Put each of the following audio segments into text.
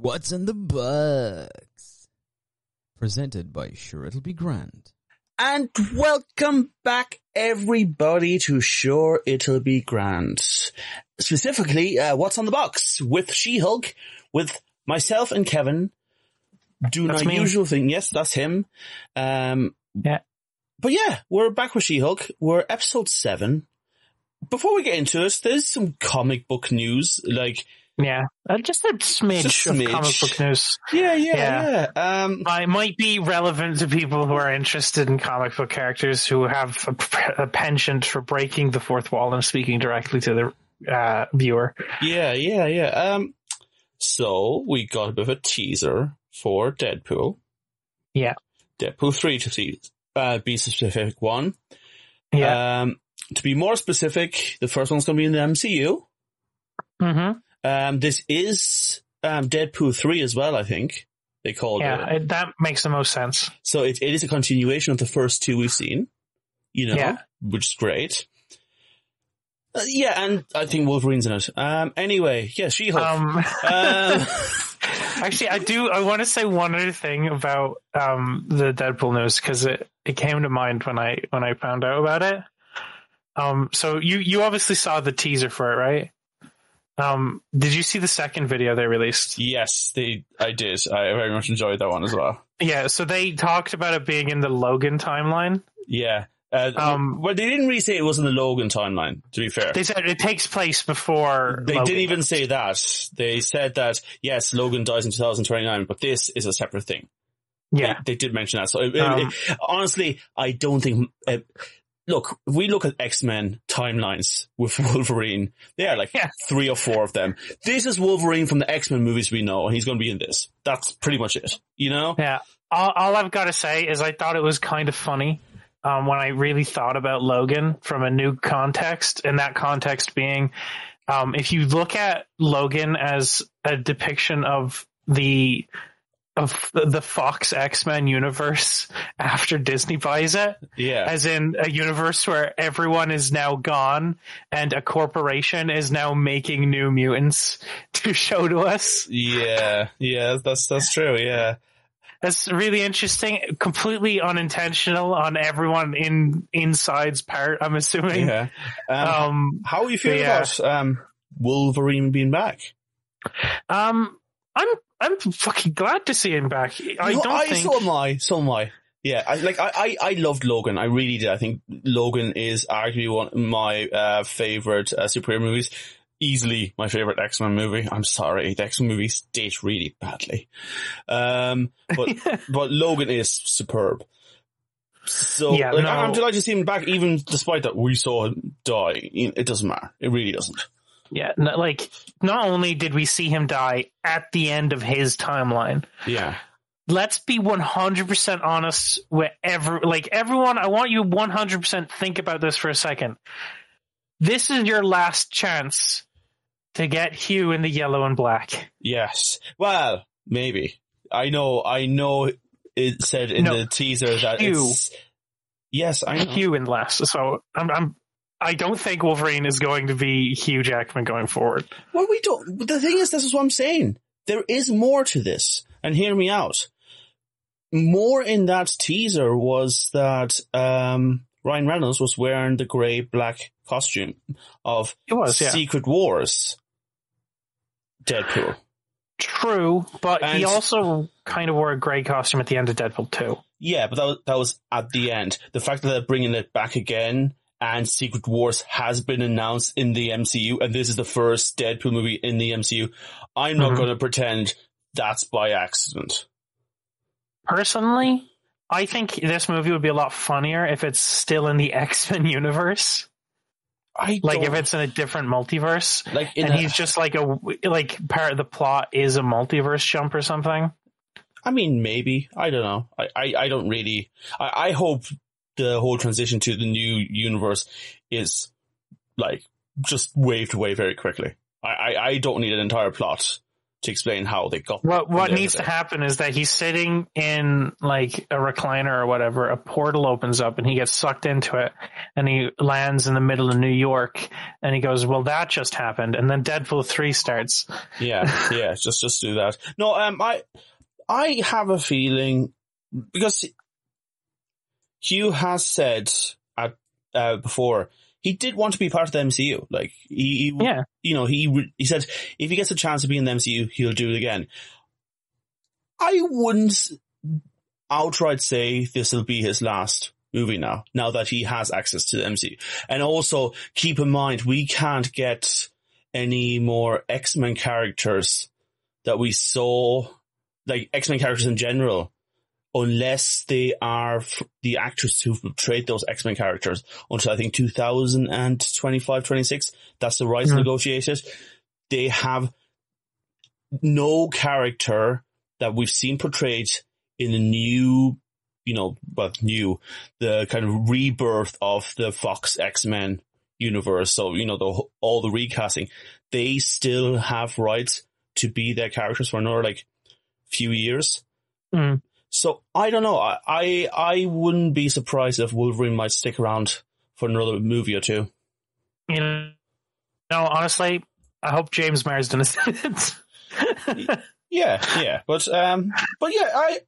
What's in the Box? Presented by Sure It'll Be Grand. And welcome back everybody to Sure It'll Be Grand. Specifically, uh, What's on the Box with She-Hulk, with myself and Kevin doing That's our me. usual thing. Yes, that's him. Um, Yeah. but yeah, we're back with She-Hulk. We're episode seven. Before we get into it, there's some comic book news. Like, Yeah, uh, just a smidge Just of smidge. comic book news. yeah, yeah, Yeah. Um, I might be relevant to people who are interested in comic book characters who have a, a penchant for breaking the fourth wall and speaking directly to the uh, viewer. Yeah, yeah, yeah. Um, so we got a bit of a teaser for Deadpool. Yeah. Deadpool 3 to see, uh, be specific one. Yeah. Um, to be more specific, the first one's going to be in the MCU. hmm Um, this is, um, Deadpool 3 as well, I think they called Yeah, it. it, that makes the most sense. So it, it is a continuation of the first two we've seen, you know, Yeah. which is great. Uh, yeah, and I think Wolverine's in it. Um, anyway, yeah, She-Hulk. Um, Um, actually, I do. I want to say one other thing about um, the Deadpool news because it, it came to mind when I when I found out about it. Um, so you you obviously saw the teaser for it, right? Um, did you see the second video they released? Yes, they. I did. I very much enjoyed that one as well. Yeah, so they talked about it being in the Logan timeline. Yeah. Uh, Um, well, they didn't really say it was in the Logan timeline. To be fair, They said it takes place before. they Logan. didn't even say that. They said that yes, Logan dies in 2029, but this is a separate thing. Yeah, They, they did mention that. So it- Um, it- honestly, I don't think. Uh, look, if we look at X Men timelines with Wolverine, there are like Yeah. three or four of them. This is Wolverine from the X Men movies we know, and he's going to be in this. That's pretty much it. You know? yeah. All, all I've got to say is I thought it was kind of funny um, when I really thought about Logan from a new context, and that context being, um, if you look at Logan as a depiction of the of the Fox X Men universe after Disney buys it, Yeah. as in a universe where everyone is now gone and a corporation is now making new mutants to show to us. Yeah. Yeah. That's that's true. Yeah. That's really interesting. Completely unintentional on everyone in inside's part. I'm assuming. Yeah. Um, Um, how are you feeling yeah. about um, Wolverine being back? um, I'm I'm fucking glad to see him back. I No, don't think. So am I. So am I. Yeah, I, like I, I, I loved Logan. I really did. I think Logan is arguably one of my uh, favorite uh, superhero movies. Easily my favorite X Men movie. I'm sorry, the X Men movies date really badly, um, but but Logan is superb. So Yeah, like, no. I'm delighted to see him back, even despite that we saw him die. It doesn't matter. It really doesn't. Yeah, no, like not only did we see him die at the end of his timeline, Yeah. let's be 100% honest with every, like everyone, I want you 100% think about this for a second. This is your last chance to get Hugh in the yellow and black. Yes. Well, maybe. I know, I know it said in No. the teaser that Hugh. it's, yes, I know. Hugh in last. So I'm, I'm, I don't think Wolverine is going to be Hugh Jackman going forward. Well, we don't, the thing is, this is what I'm saying. There is more to this, and hear me out. More in that teaser was that, um, Ryan Reynolds was wearing the grey black costume of It was, yeah. Secret Wars Deadpool. True, but he also kind of wore a grey costume at the end of Deadpool 2. Yeah, but that was, that was at the end. The fact that they're bringing it back again and Secret Wars has been announced in the MCU and this is the first Deadpool movie in the MCU, I'm not Mhm. going to pretend that's by accident. Personally, I think this movie would be a lot funnier if it's still in the X-Men universe. I Like if it's in a different multiverse. like in and a- he's just like a like part of the plot is a multiverse jump or something. I mean, maybe. I don't know. I, I, I don't really, I, I hope the whole transition to the new universe is like just waved away very quickly. I, I, I don't need an entire plot to explain how they got. What what needs to happen is that he's sitting in like a recliner or whatever. A portal opens up and he gets sucked into it, and he lands in the middle of New York. And he goes, "Well, that just happened." And then Deadpool three starts. Yeah, yeah, just just do that. No, um, I I have a feeling because Hugh has said at uh, before he did want to be part of the MCU. Like he, he Yeah, you know, he he said if he gets a chance to be in the MCU, he'll do it again. I wouldn't outright say this will be his last movie now, now that he has access to the MCU. And also keep in mind, we can't get any more X-Men characters that we saw, like X-Men characters in general, unless they are f- the actors who've portrayed those X-Men characters until I think 2025, 26. That's the rights Mhm. negotiated. They have no character that we've seen portrayed in the new, you know, well, new, the kind of rebirth of the Fox X-Men universe. So, you know, the, all the recasting, they still have rights to be their characters for another like few years. Mm. So I don't know. I, I, I wouldn't be surprised if Wolverine might stick around for another movie or two. you know, no, honestly, I hope James Marsden is in it. Yeah, yeah, but um, but yeah, I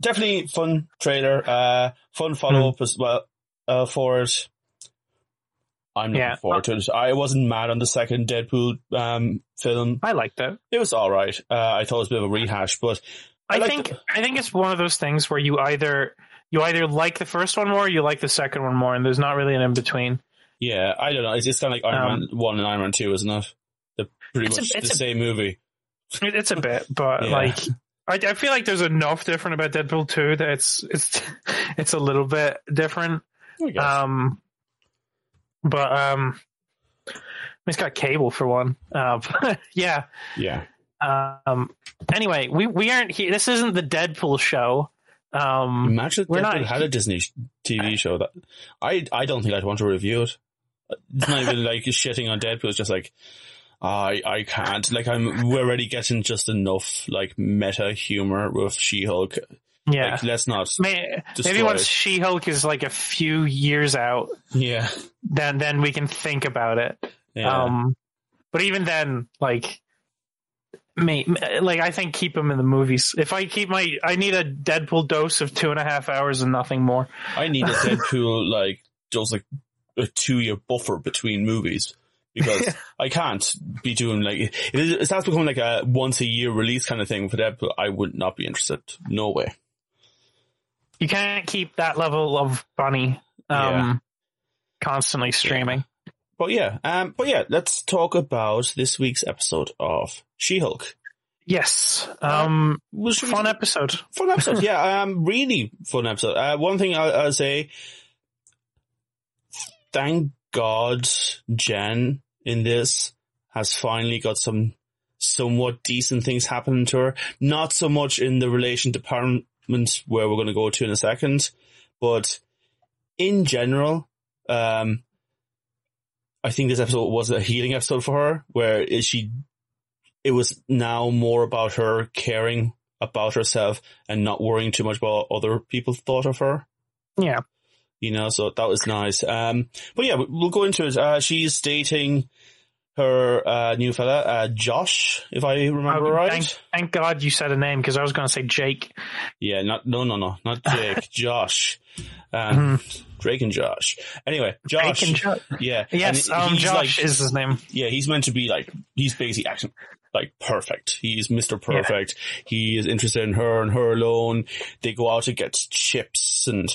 definitely fun trailer, uh, fun follow up as well, uh, for it. I'm looking Yeah. forward to it. I wasn't mad on the second Deadpool um film. I liked it. It was all right. Uh, I thought it was a bit of a rehash, but I I, like think the- I think it's one of those things where you either you either like the first one more, or you like the second one more, and there's not really an in between. yeah, I don't know. It's just kind of like Iron Um, Man one and Iron Man two, isn't it? They're pretty It's a- much the a- same movie. It's a bit, but Yeah. like I, I feel like there's enough different about Deadpool two that it's it's it's a little bit different. Um, but um, it's got cable for one. Uh, yeah. yeah, Um. Anyway, we we aren't here. This isn't the Deadpool show. Um. imagine we're Deadpool not- had a Disney TV show that I I don't think I'd want to review it. It's not even like shitting on Deadpool. It's just like I I can't. Like I'm we're already getting just enough like meta humor with She Hulk. Yeah. Like let's not. May, maybe once. She Hulk is like a few years out, Yeah, then then we can think about it. yeah. Um, but even then, like, me, like I think keep him in the movies. If I keep my, I need a Deadpool dose of two and a half hours and nothing more. I need a Deadpool like just like a two year buffer between movies. Because I can't be doing like if it starts becoming like a once a year release kind of thing for Deadpool, I would not be interested. No way. You can't keep that level of funny, um, Yeah. constantly streaming. But yeah, um, but yeah, let's talk about this week's episode of She-Hulk. Yes. Um, Was fun episode. fun episode. yeah, um, really fun episode. Uh, one thing I'll, I'll say, thank God Jen in this has finally got some somewhat decent things happening to her. Not so much in the relation department where we're going to go to in a second, but in general, um, I think this episode was a healing episode for her, where she, it was now more about her caring about herself and not worrying too much about what other people thought of her. Yeah. You know, so that was nice. Um, but yeah, we'll go into it. Uh, she's dating her, uh, new fella, uh, Josh, if I remember Oh, right. Thank, thank God you said a name because I was going to say Jake. Yeah, not, no, no, no, not Jake, Josh. Um, Mhm. Drake and Josh. Anyway, Josh. Jo- yeah. Yes, um, Josh like- is his name. yeah, he's meant to be like, he's basically acting like perfect. He's Mr. Perfect. He is interested in her and her alone. They go out to get chips and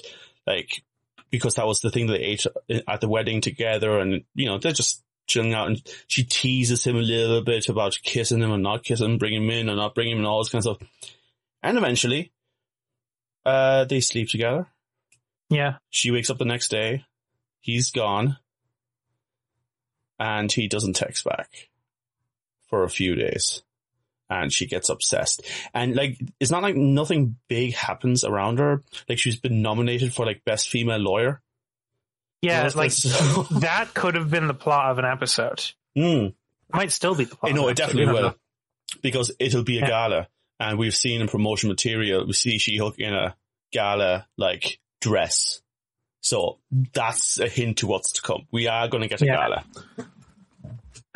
like, because that was the thing they ate at the wedding together and, you know, they're just chilling out and she teases him a little bit about kissing him and not kissing him, bringing him in and not bringing him and all this kind of stuff. And eventually, uh, they sleep together. Yeah. She wakes up the next day. He's gone. And he doesn't text back for a few days. And she gets obsessed. And like, it's not like nothing big happens around her. Like she's been nominated for like best female lawyer. Yeah. Know, like it's- that could have been the plot of an episode. Mm. Might still be the plot. No, it definitely will. know. because it'll be a Yeah. gala, and we've seen in promotion material we see She-Hulk in a gala like dress. So that's a hint to what's to come. We are going to get a Yeah. gala.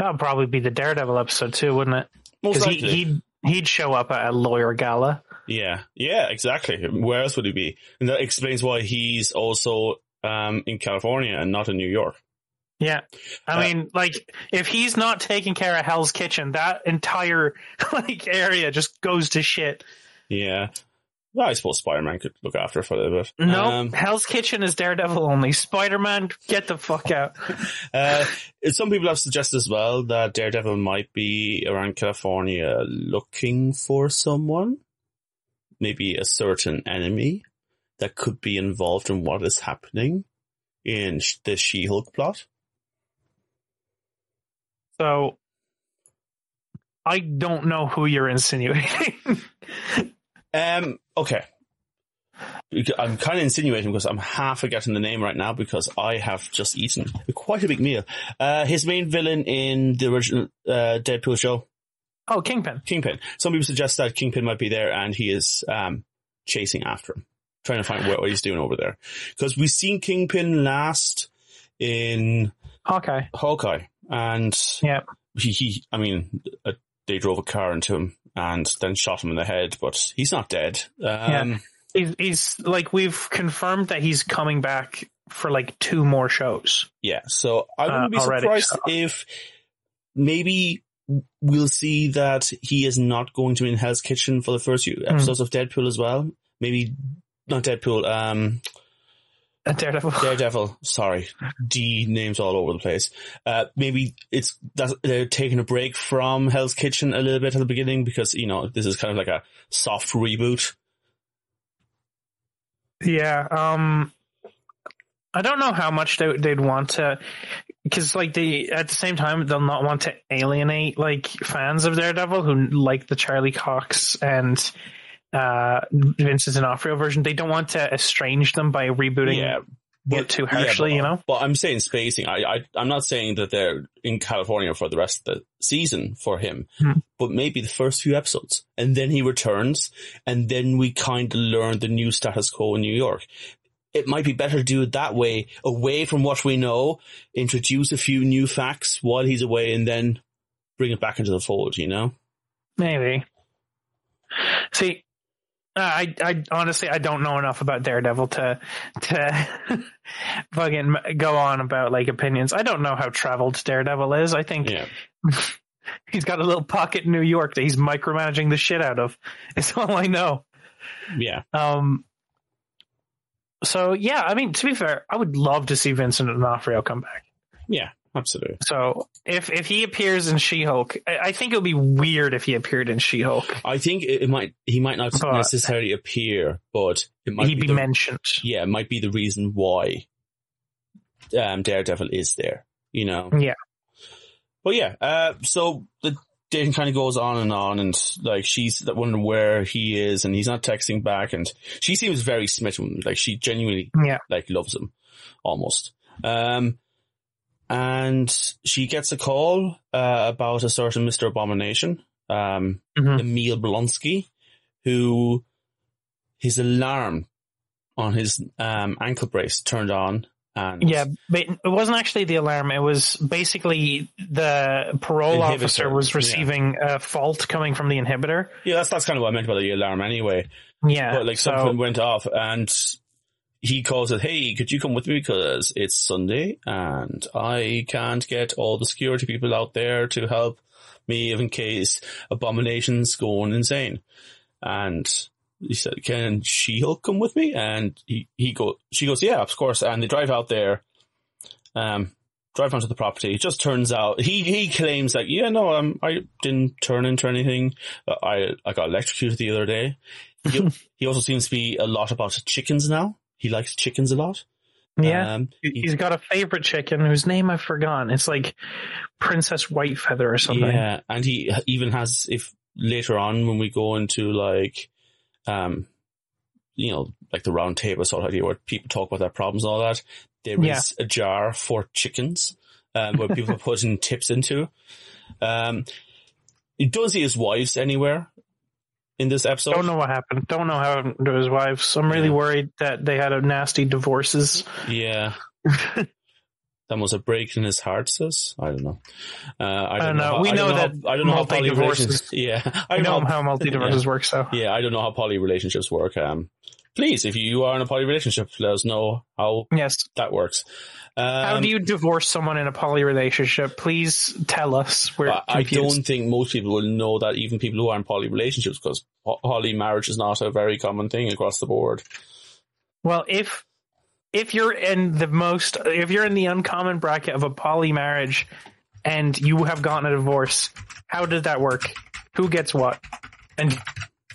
That'll probably be the Daredevil episode too, wouldn't it? Because he, he'd he'd show up at a lawyer gala. Yeah, yeah, exactly. Where else would he be? And that explains why he's also um, in California and not in New York. Yeah. I Uh, mean, like, if he's not taking care of Hell's Kitchen, that entire like area just goes to shit. Yeah. Well, I suppose Spider-Man could look after it for a little bit. No, Um, Hell's Kitchen is Daredevil only. Spider Man, get the fuck out. uh, some people have suggested as well that Daredevil might be around California looking for someone. Maybe a certain enemy that could be involved in what is happening in the She-Hulk plot. So, I don't know who you're insinuating. Um, okay. I'm kind of insinuating because I'm half forgetting the name right now because I have just eaten quite a big meal. Uh, his main villain in the original uh, Deadpool show, oh, Kingpin. Kingpin. Some people suggest that Kingpin might be there and he is um, chasing after him, trying to find what, what he's doing over there. Because we've seen Kingpin last in Hawkeye. Hawkeye, and Yeah. he, he I mean, uh, they drove a car into him and then shot him in the head, but he's not dead. Um, He's, he's like, we've confirmed that he's coming back for like two more shows. Yeah, so I wouldn't Uh, be already, surprised so- if maybe we'll see that he is not going to be in Hell's Kitchen for the first few Hmm. episodes of Deadpool as well. Maybe not Deadpool, um, Uh, Daredevil. Daredevil. Sorry, D names all over the place. Uh, maybe it's that they're taking a break from Hell's Kitchen a little bit at the beginning because you know this is kind of like a soft reboot. Yeah. Um, I don't know how much they, they'd want to, because like they at the same time they'll not want to alienate like fans of Daredevil who like the Charlie Cox and uh Vincent D'Onofrio version. They don't want to estrange them by rebooting Yeah, it too yeah, harshly. but- you know. But I'm saying spacing. I, I I'm not saying that they're in California for the rest of the season for him, Hmm. but maybe the first few episodes, and then he returns, and then we kind of learn the new status quo in New York. It might be better to do it that way, away from what we know, introduce a few new facts while he's away, and then bring it back into the fold. You know? Maybe. See, I, I honestly, I don't know enough about Daredevil to, to fucking go on about like opinions. I don't know how traveled Daredevil is. I think Yeah. he's got a little pocket in New York that he's micromanaging the shit out of. It's all I know. Yeah. Um, so yeah, I mean, to be fair, I would love to see Vincent D'Onofrio come back. Yeah. Absolutely. So if if he appears in She-Hulk, I, I think it would be weird if he appeared in She-Hulk. I think it, it might. He might not But- necessarily appear, but it might He'd be be the mentioned. yeah, it might be the reason why um, Daredevil is there, you know? Yeah. But yeah, uh, so the dating kind of goes on and on and like she's wondering where he is and he's not texting back and she seems very smitten. Like she genuinely Yeah. like loves him almost. Um, and she gets a call, uh, about a certain Mr. Abomination, um, Mhm. Emil Blonsky, who his alarm on his um, ankle brace turned on, and Yeah, but it wasn't actually the alarm. It was basically the parole Inhibitor, officer was yeah. receiving a fault coming from the inhibitor. yeah, that's that's kind of what I meant by the alarm anyway. Yeah, But like so something went off, and he calls it, "Hey, could you come with me because it's Sunday and I can't get all the security people out there to help me in case Abomination's going insane." And he said, "Can She-Hulk come with me?" And he he go she goes, "Yeah, of course." And they drive out there, um, drive onto the property. It just turns out he he claims that, "Yeah, no, um, I didn't turn into anything. Uh, I I got electrocuted the other day." He, he also seems to be a lot about chickens now. He likes chickens a lot. yeah, Um, he- he's got a favorite chicken whose name I've forgotten. It's like Princess Whitefeather or something. Yeah, and he even has if later on when we go into like, um, you know, like the round table sort of idea where people talk about their problems and all that. There is Yeah. a jar for chickens, um, where people are putting tips into. Um, does he his wives anywhere in this episode? Don't know what happened. Don't know how happened to his wives. I'm really Yeah. worried that they had a nasty divorces. Yeah. that was a break in his heart, says? I don't know. Uh, I, I don't don't know. how- We I don't know how- that I don't know how poly multi-divorces- Yeah, I don't know know. how multi divorces work, so Yeah, I don't know how poly relationships work. Um, please, if you are in a poly relationship, let us know how yes. that works. Um, How do you divorce someone in a poly relationship? Please tell us. We're I confused. don't think most people will know that, even people who are in poly relationships, because poly marriage is not a very common thing across the board. Well, if if you're in the most, if you're in the uncommon bracket of a poly marriage, and you have gotten a divorce, how did that work? Who gets what? And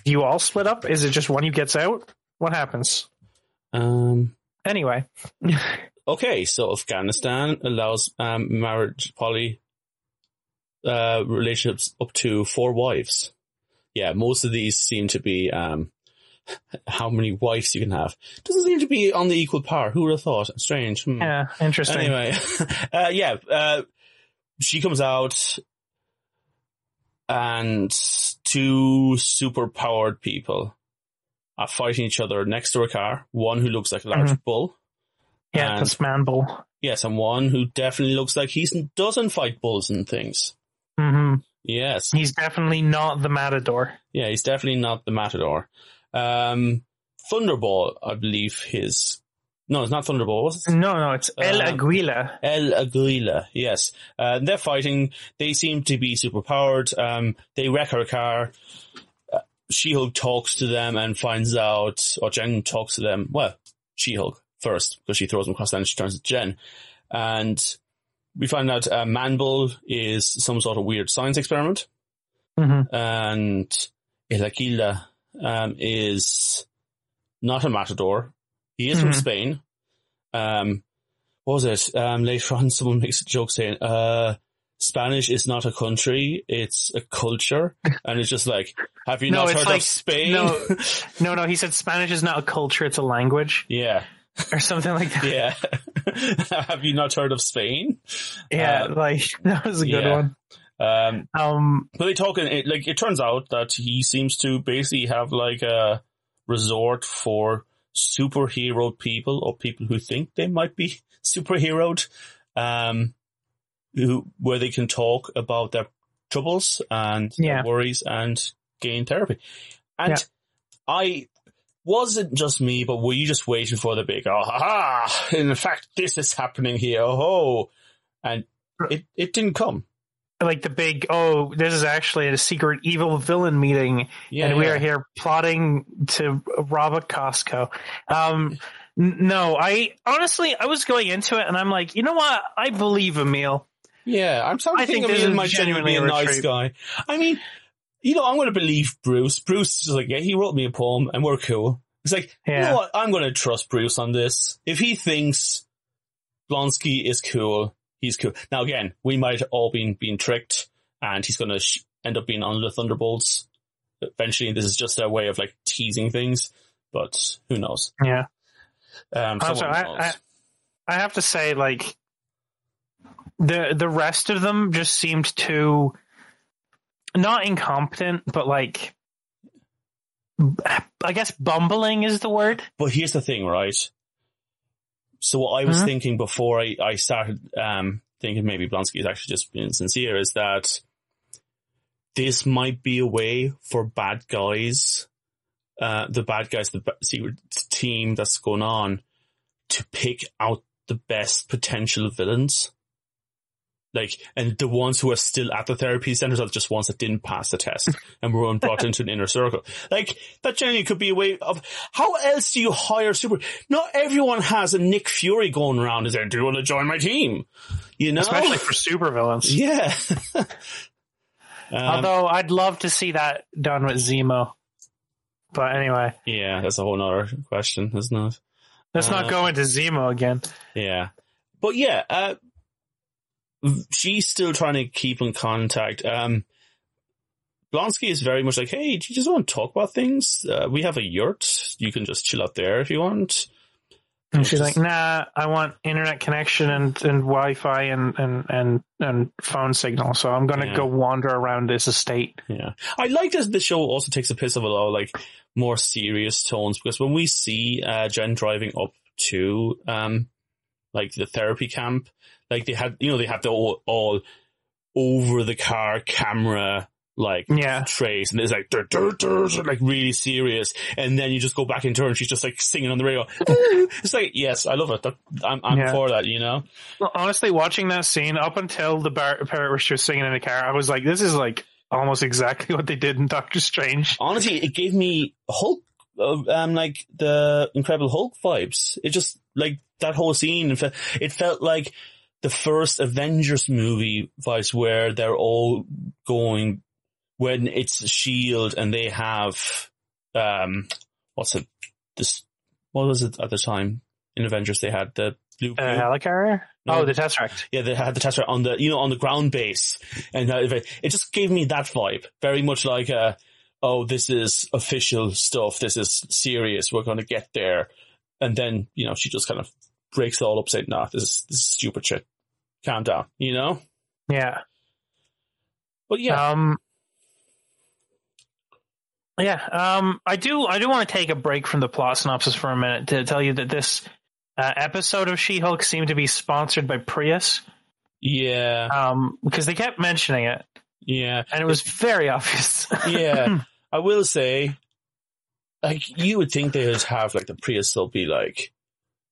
do you all split up? Is it just one who gets out? What happens? Um, Anyway, okay, so Afghanistan allows um, marriage poly uh, relationships up to four wives. Yeah, most of these seem to be um, how many wives you can have. Doesn't seem to be on the equal par. Who would have thought? Strange. Hmm. yeah, interesting. Anyway, uh, yeah, uh, she comes out and two super powered people are fighting each other next to a car. One who looks like a large Mhm. bull. yeah, and- this man bull. Yes, and one who definitely looks like he doesn't fight bulls and things. hmm Yes. He's definitely not the matador. Yeah, he's definitely not the Matador. Um, Thunderball, I believe his, no, it's not Thunderball. What's it? No, no, it's El Um, Aguila. El Aguila, yes. Uh, they're fighting. They seem to be super powered. Um, they wreck her car. She-Hulk talks to them and finds out, or Jen talks to them. Well, She-Hulk first, because she throws them across the and she turns to Jen. And we find out uh, Manbull is some sort of weird science experiment. hmm And El Aguila um, is not a matador. He is from Mhm. Spain. Um, what was it? Um, later on, someone makes a joke saying, uh, Spanish is not a country, it's a culture. And it's just like, have you No, not heard like- of Spain? no. No, no, he said Spanish is not a culture, it's a language yeah, or something like that. yeah. have you not heard of Spain? Yeah, Uh, like that was a good yeah. one. Um, Um, But they talk, and it, like, it turns out that he seems to basically have like a resort for superhero people or people who think they might be superheroed, um, who, where they can talk about their troubles and Yeah. worries and gain therapy. And Yeah. I, wasn't just me, but were you just waiting for the big, oh, ha, ha, in fact, this is happening here, oh, and it, it didn't come. like the big oh, this is actually a secret evil villain meeting, Yeah, and we yeah. are here plotting to rob a Costco. Um, no, I honestly I was going into it, and I'm like, you know what? I believe Emil. Yeah, I'm starting I to think, think of him might genuinely be a nice guy. I mean, you know, I'm going to believe Bruce. Bruce is like, yeah, he wrote me a poem and we're cool. It's like, you know what? I'm going to trust Bruce on this. If he thinks Blonsky is cool, he's cool. Now again, we might have all been being tricked and he's going to sh- end up being on the Thunderbolts. Eventually, this is just a way of like teasing things, but who knows? Yeah. Um, Also, I, knows. I I have to say, like the the rest of them just seemed too not incompetent, but like I guess bumbling is the word. But here's the thing, right? So what I was Mhm. thinking before I, I started um, thinking maybe Blonsky is actually just being sincere is that this might be a way for bad guys, uh, the bad guys, the secret team that's going on to pick out the best potential villains. Like, and the ones who are still at the therapy centers are just ones that didn't pass the test and were brought into an inner circle. Like, that genuinely could be a way of, how else do you hire super, not everyone has a Nick Fury going around and saying, do you want to join my team? You know? Especially for supervillains. yeah. um, Although I'd love to see that done with Zemo. But anyway, yeah, that's a whole nother question, isn't it? let's Uh, not go into Zemo again. Yeah. But yeah, uh, she's still trying to keep in contact. Um, Blonsky is very much like, hey, do you just want to talk about things? Uh, we have a yurt. You can just chill out there if you want. And she's Just- like, "Nah, I want internet connection and, and Wi-Fi and, and, and, and phone signal. So I'm going to Yeah. go wander around this estate." Yeah. I like that the show also takes a piss of a lot of like more serious tones because when we see uh, Jen driving up to um like the therapy camp, like they had you know, they have the all, all over the car camera like Yeah. trays and it's like dur, dur, dur, dur, like really serious and then you just go back into her and she's just like singing on the radio. it's like yes, I love it. That, I'm I'm Yeah. for that, you know? Well, honestly, watching that scene up until the bar- part where she was singing in the car, I was like, "This is like almost exactly what they did in Doctor Strange." honestly, it gave me Hulk, uh, um, like the Incredible Hulk vibes. It just like that whole scene. It felt like the first Avengers movie vibes where they're all going when it's Shield and they have um, what's it? This what was it at the time in Avengers? They had the blue. Uh, helicarrier? No. Oh, the Tesseract. yeah, they had the test on the, you know, on the ground base. And uh, it just gave me that vibe. Very much like, uh, oh, this is official stuff. This is serious. We're going to get there. And then, you know, she just kind of breaks it all up saying, nah, this is, this is stupid shit. Calm down, you know? Yeah. But yeah, Um. Yeah. Um. I do. I do want to take a break from the plot synopsis for a minute to tell you that this uh, episode of She-Hulk seemed to be sponsored by Prius. yeah, Um. Because they kept mentioning it, yeah, and it was very obvious. yeah. I will say, like, you would think they would have, like, the Prius will be, like,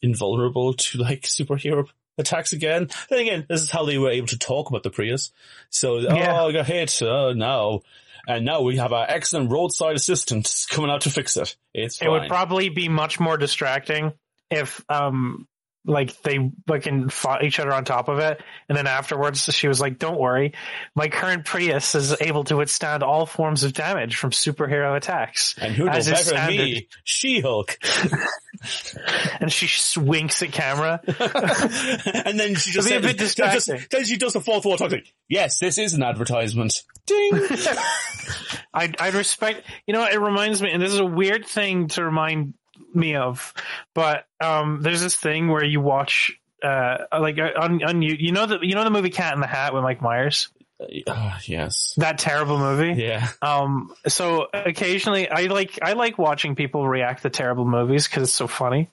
invulnerable to, like, superhero attacks again. Then again, this is how they were able to talk about the Prius. So, Yeah. oh, I got hit. Oh, no. And now we have our excellent roadside assistant coming out to fix it. It's it would probably be much more distracting if um like they fucking fought each other on top of it and then afterwards she was like don't worry my current prius is able to withstand all forms of damage from superhero attacks and who knows better than me? She-Hulk. and she winks at camera and then she just, be a bit then just- then she does a fourth wall talk like, yes, this is an advertisement. Ding. I I respect you know it reminds me and this is a weird thing to remind me of but um there's this thing where you watch uh like uh, on on you you know the you know the movie Cat in the Hat with Mike Myers Ah, yes. that terrible movie Yeah. Um, so occasionally I like, I like watching people react to terrible movies because it's so funny.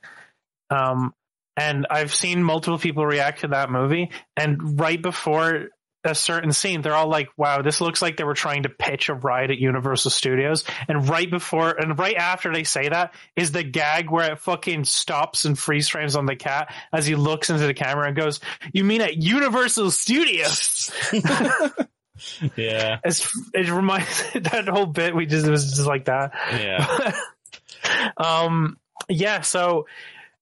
Um, and I've seen multiple people react to that movie and right before a certain scene, they're all like, wow, this looks like they were trying to pitch a ride at Universal Studios. And right before, and right after they say that is the gag where it fucking stops and freeze frames on the cat as he looks into the camera and goes, you mean at Universal Studios? Yeah. It's, it reminds that whole bit we just it was just like that. Yeah. um, yeah. So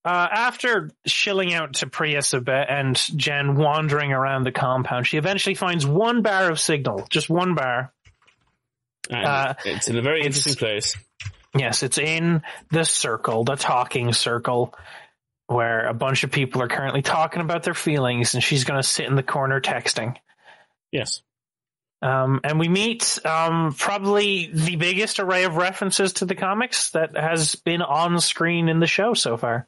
uh, after shilling out to Prius a bit and Jen wandering around the compound, she eventually finds one bar of signal, just one bar. Uh, it's in a very interesting place. Yes, it's in the circle, the talking circle, where a bunch of people are currently talking about their feelings, and she's going to sit in the corner texting. Yes. Um, and we meet um, probably the biggest array of references to the comics that has been on screen in the show so far.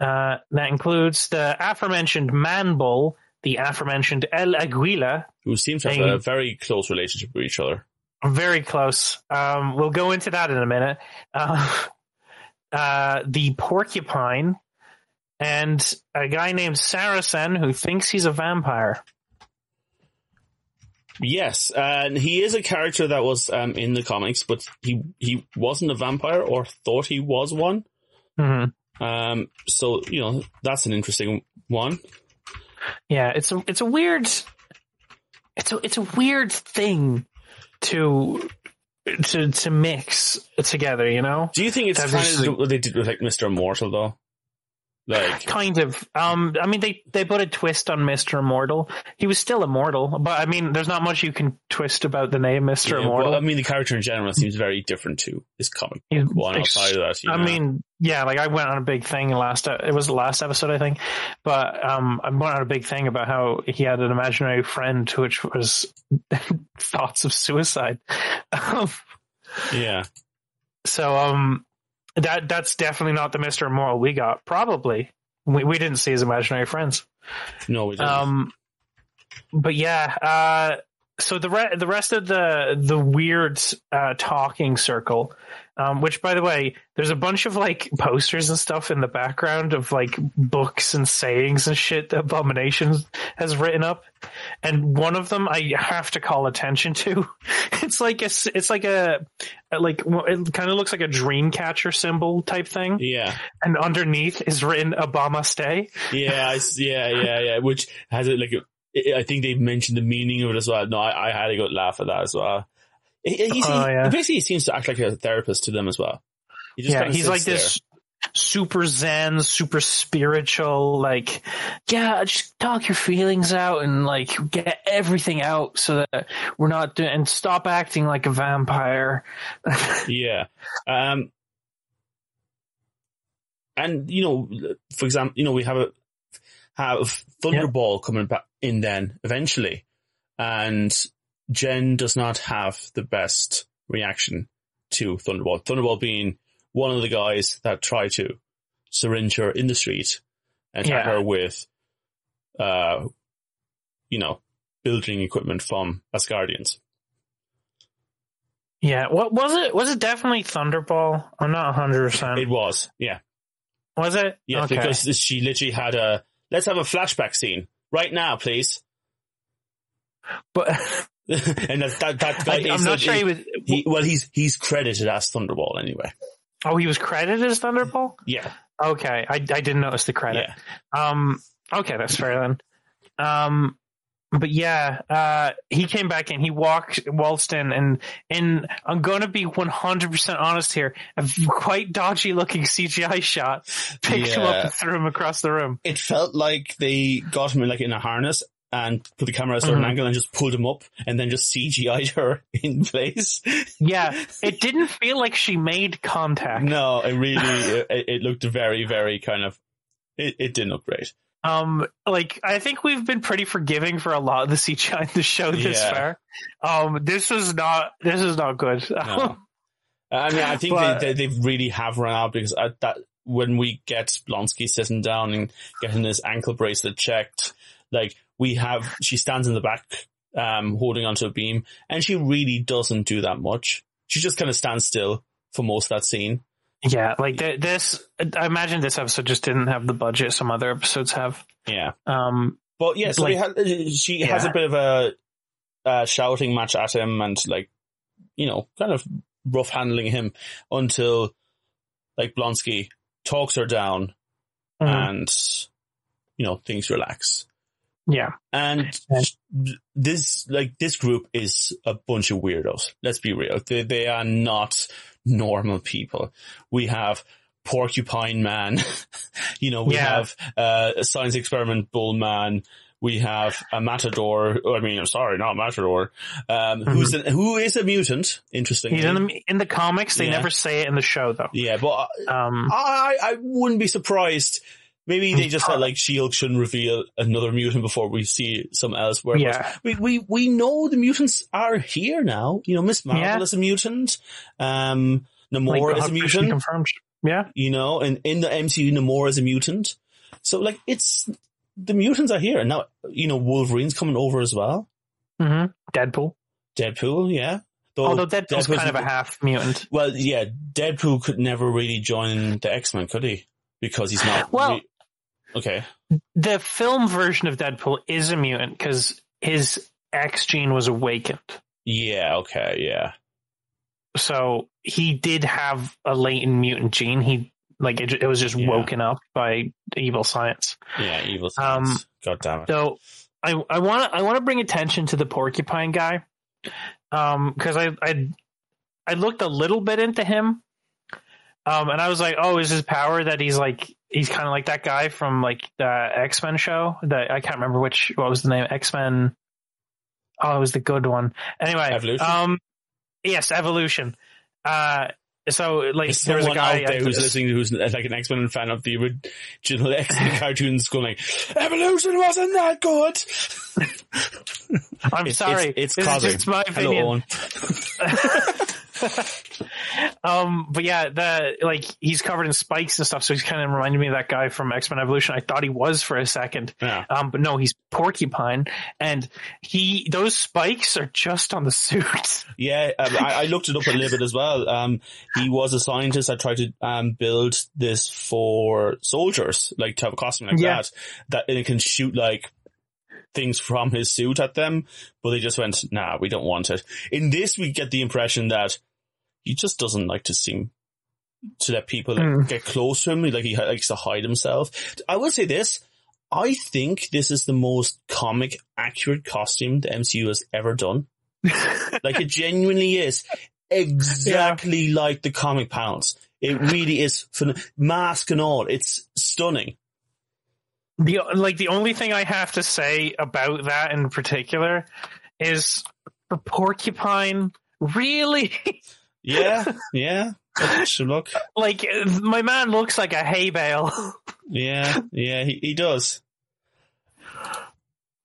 Uh, that includes the aforementioned Man Bull, the aforementioned El Aguila, Who seem to have Hey. a very close relationship with each other. very close. Um, we'll go into that in a minute. Uh, uh, the Porcupine, and a guy named Saracen who thinks he's a vampire. Yes, and he is a character that was um, in the comics, but he he wasn't a vampire or thought he was one. Hmm Um, so you know that's an interesting one. Yeah, it's a it's a weird it's a it's a weird thing to to to mix together, you know? Do you think it's kind of what they did with like Mister Immortal though? Like, Kind of. Um I mean they they put a twist on Mr. Immortal. He was still immortal, but I mean there's not much you can twist about the name Mr. yeah, Immortal. well, I mean, the character in general seems very different to his comic He's one ex- outside of that. You I know? mean, yeah, like I went on a big thing last. It was the last episode, I think. But um, I went on a big thing about how he had an imaginary friend, which was thoughts of suicide. Yeah, so um, that that's definitely not the Mister Immortal we got. Probably we we didn't see his imaginary friends. No, we didn't. Um, but yeah, uh, so the re- the rest of the the weird uh, talking circle, um, which by the way, there's a bunch of like posters and stuff in the background of like books and sayings and shit that Abomination has written up, and one of them I have to call attention to. It's like a it's like a Uh, like it kind of looks like a dream catcher symbol type thing, yeah, and underneath is written Obama stay. yeah, yeah, yeah, yeah. Which has it like I think they've mentioned the meaning of it as well. No, I, I had a good laugh at that as well. He, he, he- Oh, yeah. basically he seems to act like a therapist to them as well. He just yeah, he's like sits this super zen, super spiritual, like, yeah, just talk your feelings out and like get everything out so that we're not doing, and stop acting like a vampire. Yeah. Um, and you know, for example, you know, we have a have Thunderball coming back in then eventually, and Jen does not have the best reaction to Thunderball. Thunderball being one of the guys that tried to syringe her in the street and Yeah. her with, uh, you know, building equipment from Asgardians. yeah, what was it? Was it definitely Thunderball? I'm not 100%. It was, yeah, was it? yeah, Okay. because she literally had a. Let's have a flashback scene right now, please. but and that that, that guy I, I'm is not sure he was. he- well, he's he's credited as Thunderball anyway. Oh, he was credited as Thunderball? Yeah, Okay, I, I didn't notice the credit. yeah, Um, okay, that's fair then. Um, but yeah, uh, he came back and he walked, waltzed in, and and I'm gonna be 100 percent honest here. A quite dodgy looking CGI shot picked him up Yeah. and threw him across the room. it felt like they got him in, like in a harness and put the camera at a certain Mhm. angle and just pulled him up and then just CGI'd her in place. Yeah, it didn't feel like she made contact. No, it really it, it looked very very kind of it, it didn't look great. Um, like I think we've been pretty forgiving for a lot of the CGI in the show this Yeah. far. Um, this is not this is not good. No. I mean, I think But- they, they they really have run out because at that when we get Blonsky sitting down and getting his ankle bracelet checked, like we have, she stands in the back, um, holding onto a beam, and she really doesn't do that much. She just kind of stands still for most of that scene. Yeah, like th- this. I imagine this episode just didn't have the budget some other episodes have. Yeah, Um, but yeah, so Like- had, she has a bit of a uh, shouting match at him and like, you know, kind of rough handling him until like Blonsky talks her down mhm, and you know things relax yeah, and this like this group is a bunch of weirdos let's be real they, they are not normal people we have porcupine man you know we Yeah. have uh, a science experiment bull man we have a matador i mean i'm sorry not matador um who's an, who is a mutant interestingly Mm-hmm. he's in the in the comics. They Yeah. never say it in the show though. yeah but Um, I I wouldn't be surprised. Maybe they just felt like Shield shouldn't reveal another mutant before we see some elsewhere. But Yeah. we we we know the mutants are here now. You know, Miss Marvel Yeah. is a mutant. Um, like, Namor is a mutant. confirmed. Yeah, You know, and in the MCU, Namor is a mutant. So like, it's the mutants are here and now. You know, Wolverine's coming over as well. hmm Deadpool. Deadpool, yeah. Though Although Deadpool's Deadpool's- kind of a half mutant. Well, yeah, Deadpool could never really join the X Men, could he? Because he's not. Well- re- okay. The film version of Deadpool is a mutant because his X gene was awakened. Yeah. Okay. Yeah. so he did have a latent mutant gene. He like it, it was just Yeah. woken up by evil science. Yeah. Evil. Um, Science. God damn it. So I I want to I want to bring attention to the porcupine guy, um, because I I I looked a little bit into him, um, and I was like, oh, is his power that he's like he's kind of like that guy from like the X Men show that I can't remember which what was the name X Men. Oh, it was the good one. Anyway, Evolution? um, yes, evolution. Uh, so like There's there was a guy out there who's listening who's like an X Men fan of the original X Men cartoons, going like, "Evolution wasn't that good." I'm It's- sorry, it's- it's causing. my Hello, opinion. Owen. Um, but yeah, the like he's covered in spikes and stuff, so he's kind of reminded me of that guy from X Men Evolution. I thought he was for a second, Yeah. um, but no, he's Porcupine, and he those spikes are just on the suit. Yeah, um, I, I looked it up a little bit as well. Um, he was a scientist that tried to um, build this for soldiers, like to have a costume like Yeah. that, that and it can shoot like things from his suit at them, but they just went, nah, we don't want it. In this, we get the impression that he just doesn't like to seem to let people like, Mm. get close to him, like he likes to hide himself. I will say this. I think this is the most comic accurate costume the MCU has ever done. Like it genuinely is exactly like the comic panels. It really is fun- mask and all. It's stunning. The like the only thing I have to say about that in particular is the Porcupine, really. Yeah, yeah. Look. like my man looks like a hay bale. Yeah, yeah. He, he does.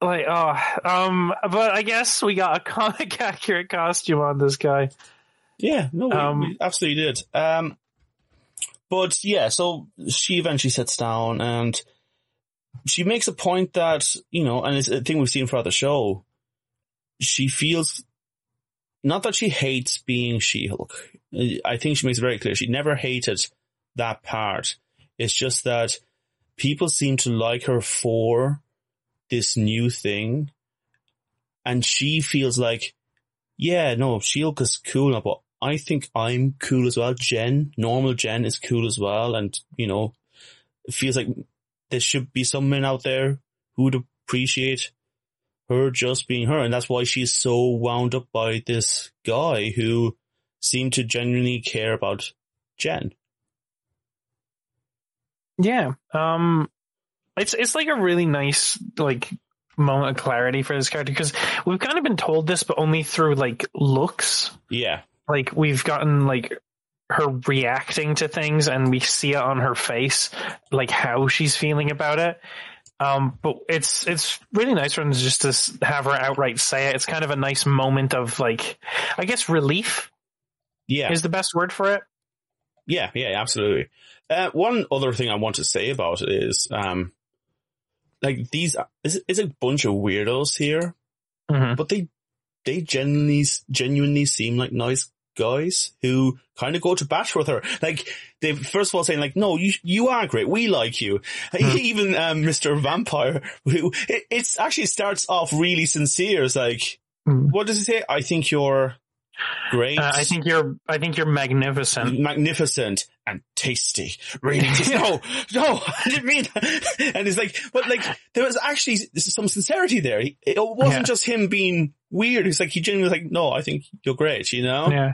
like oh, um, but I guess we got a comic accurate costume on this guy. Yeah, no, we, Um, we absolutely did. Um, but yeah, so she eventually sits down and she makes a point that, you know, and it's a thing we've seen throughout the show. She feels, not that she hates being She-Hulk. I think she makes it very clear. She never hated that part. It's just that people seem to like her for this new thing. And she feels like, yeah, no, Shield is cool now, but I think I'm cool as well. Jen, normal Jen is cool as well. And, you know, feels like there should be some men out there who would appreciate her just being her. And that's why she's so wound up by this guy who seemed to genuinely care about Jen. Yeah. Um, it's it's like a really nice like moment of clarity for this character because we've kind of been told this, but only through like looks. Yeah. Like we've gotten like her reacting to things, and we see it on her face, like how she's feeling about it. Um, but it's it's really nice for them just to have her outright say it. It's kind of a nice moment of like, I guess relief Yeah. is the best word for it. Yeah, yeah, absolutely. Uh, one other thing I want to say about it is, um, like these, is is a bunch of weirdos here, Mhm. but they, they genuinely, genuinely seem like nice guys who kind of go to bat with her. Like they first of all saying like, no, you, you are great. We like you. Hmm. Even, um, Mr. Vampire, who, it, it's actually starts off really sincere. It's like, Hmm. what does he say? I think you're great. Uh, I think you're I think you're magnificent. magnificent and tasty. Really tasty. no, no, I didn't mean that. And it's like, but like, there was actually some sincerity there. It wasn't Yeah. just him being weird. It's like, he genuinely was like, no, I think you're great, you know? Yeah.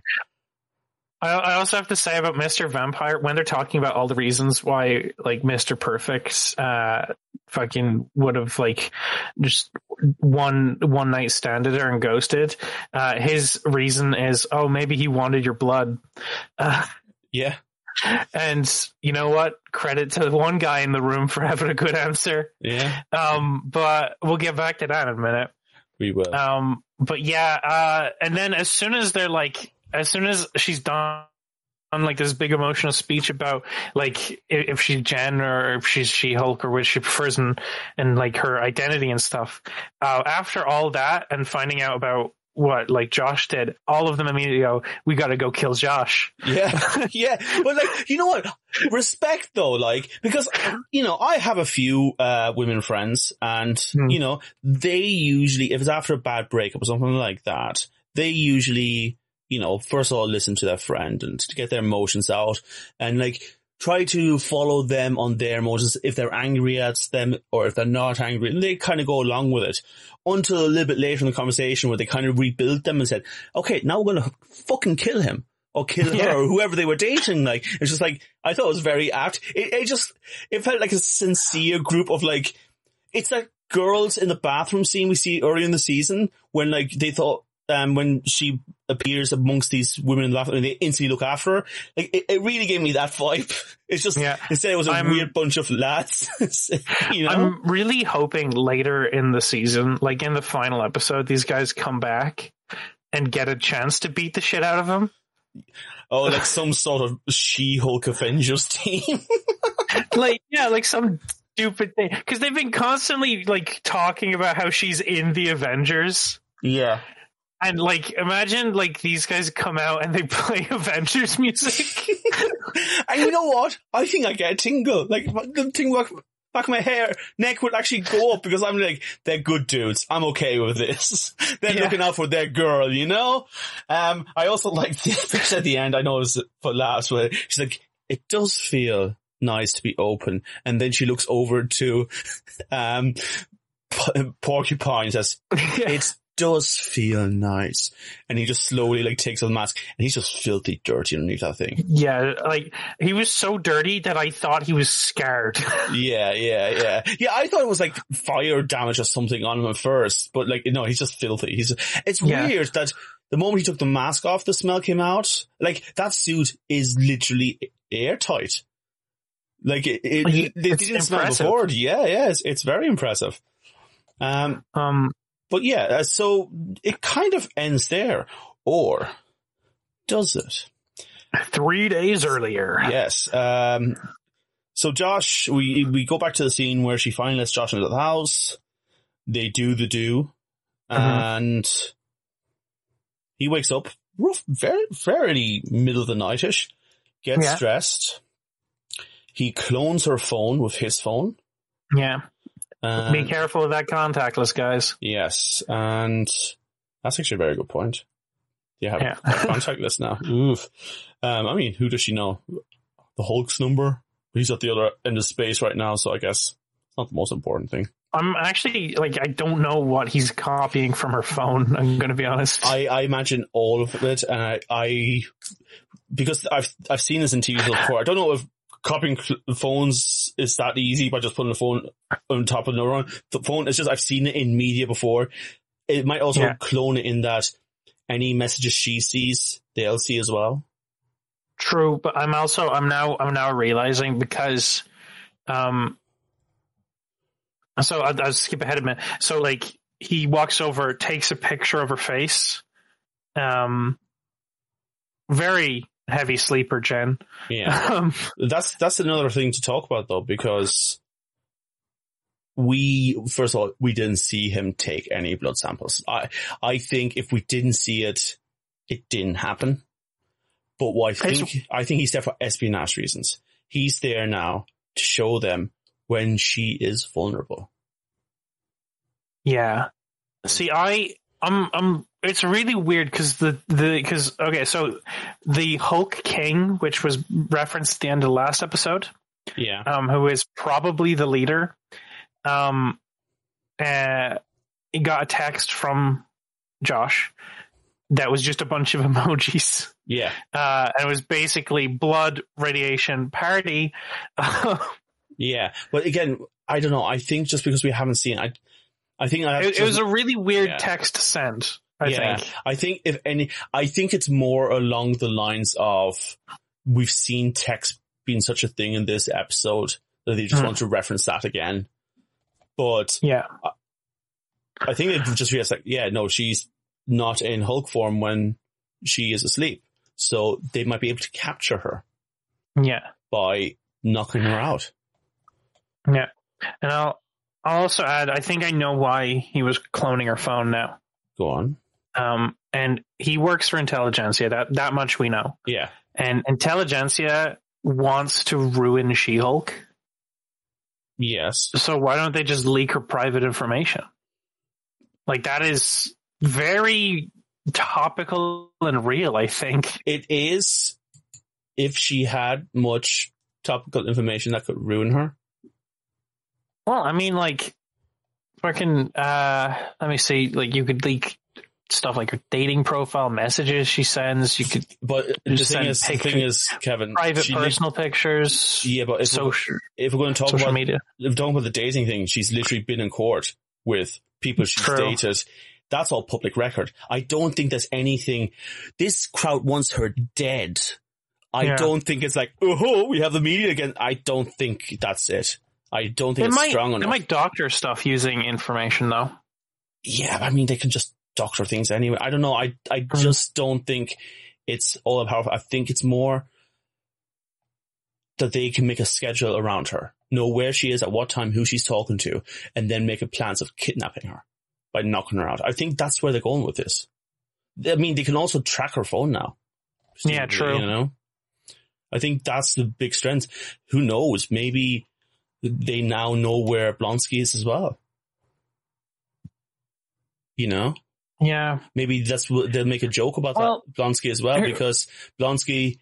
I, I also have to say about Mr. Vampire when they're talking about all the reasons why like Mr. Perfect uh fucking would have like just one one night standed her and ghosted. Uh his reason is oh maybe he wanted your blood. Uh, Yeah. and you know what? Credit to the one guy in the room for having a good answer. Yeah. Um but we'll get back to that in a minute. We will. Um, but yeah, uh, and then as soon as they're like, as soon as she's done on like this big emotional speech about like if she's Jen or if she's She Hulk or which she prefers and and like her identity and stuff. Uh, after all that and finding out about what like Josh did, all of them immediately go, "We got to go kill Josh." Yeah, yeah. But like, you know what? Respect though, like, because, you know, I have a few, uh, women friends and, Hmm. you know, they usually, if it's after a bad breakup or something like that, they usually, you know, first of all, listen to their friend and to get their emotions out and like, try to follow them on their emotions if they're angry at them or if they're not angry and they kind of go along with it until a little bit later in the conversation where they kind of rebuilt them and said, okay, now we're going to fucking kill him or kill her Yeah. or whoever they were dating. Like, it's just like, I thought it was very apt. It, it just, it felt like a sincere group of like, it's like girls in the bathroom scene we see early in the season when like they thought, um, when she appears amongst these women in the bathroom and they instantly look after her. Like, it, it really gave me that vibe. It's just, Yeah. instead it was a I'm- weird bunch of lads, you know? I'm really hoping later in the season, like in the final episode, these guys come back and get a chance to beat the shit out of them. Oh, like some sort of She-Hulk Avengers team. like yeah, like some stupid thing because they've been constantly like talking about how she's in the Avengers. yeah. And like, imagine like these guys come out and they play Avengers music. And you know what? I think I get a tingle. Like the thing back, my hair, neck would actually go up because I'm like, they're good dudes. I'm okay with this. They're Yeah. looking out for their girl, you know? Um, I also like the bit at the end. I know it's for last where she's like, it does feel nice to be open. And then she looks over to, um, Porcupine and says, it does feel nice. And he just slowly like takes off the mask and he's just filthy dirty underneath that thing. yeah, like he was so dirty that I thought he was scared. Yeah, yeah, yeah. Yeah, I thought it was like fire damage or something on him at first, but like, no, he's just filthy. He's, it's Yeah. weird that the moment he took the mask off, the smell came out. Like, that suit is literally airtight. Like, it, it, Like, it, it's didn't smell before. Yeah, yeah, it's, it's very impressive. Um, um, but yeah, uh, so it kind of ends there. Or does it? three days earlier. Yes. Um, so Josh, we we go back to the scene where she finally lets Josh into the house. They do the do, Mhm. and he wakes up rough, very fairly middle of the nightish. Gets Yeah. stressed. He clones her phone with his phone. Yeah. And, Be careful of that contactless, guys. Yes, and that's actually a very good point. You have Yeah. a contact list now. Oof. Um, I mean, who does she know? The Hulk's number? He's at the other end of space right now, so I guess it's not the most important thing. I'm actually like I don't know what he's copying from her phone. I'm going to be honest. I, I imagine all of it, and I, I because I've I've seen this in TV before. I don't know if copying phones is that easy by just putting the phone on top of another one. The phone it's just I've seen it in media before. It might also Yeah. clone it in that any messages she sees, they'll see as well. True, but I'm also I'm now I'm now realizing because, um, so I'll, I'll skip ahead a minute. So like he walks over, takes a picture of her face. Um, very heavy sleeper, Jen. Yeah. Um, that's that's another thing to talk about though, because we first of all we didn't see him take any blood samples. I I think if we didn't see it, it didn't happen. But what I think I think he's there for espionage reasons. He's there now to show them when she is vulnerable. Yeah. See, I, I'm, I'm. It's really weird because the the because okay, so the Hulk King, which was referenced at the end of the last episode, Yeah. um, who is probably the leader, um, uh, he got a text from Josh that was just a bunch of emojis. Yeah. Uh, and it was basically blood radiation party. Yeah. But again, I don't know. I think just because we haven't seen I I think I have it, it was a really weird Yeah. text to send. I yeah, think. I think if any, I think it's more along the lines of we've seen text being such a thing in this episode that they just Hmm. want to reference that again. But Yeah. I think it just realized like, yeah, no, she's not in Hulk form when she is asleep. So they might be able to capture her Yeah. by knocking her out. Yeah. And I'll, I'll also add, I think I know why he was cloning her phone now. Go on. Um, and he works for Intelligentsia. That, that much we know. Yeah. And Intelligentsia wants to ruin She-Hulk. Yes. So why don't they just leak her private information? Like that is very topical and real, I think. It is if she had much topical information that could ruin her. Well, I mean, like, fucking, uh, let me see, like, you could leak stuff like her dating profile, messages she sends, you could But the thing is, the thing is, Kevin, private personal pictures, yeah, but if, we're, if we're going to talk social about media. if we're talking about the dating thing, she's literally been in court with people she's True. dated. That's all public record. I don't think there's anything. This crowd wants her dead. I Yeah. don't think it's like, oh, we have the media again. I don't think that's it. I don't think They it's might, strong they enough. might doctor stuff using information though. Yeah, I mean, they can just doctor things anyway. I don't know. I, I Hmm. just don't think it's all powerful. I think it's more that they can make a schedule around her, know where she is at what time, who she's talking to, and then make a plans of kidnapping her by knocking her out. I think that's where they're going with this. I mean, they can also track her phone now. Yeah, true. You know, I think that's the big strength. Who knows? Maybe they now know where Blonsky is as well. You know, Yeah. maybe that's what they'll make a joke about Well, that Blonsky as well because Blonsky,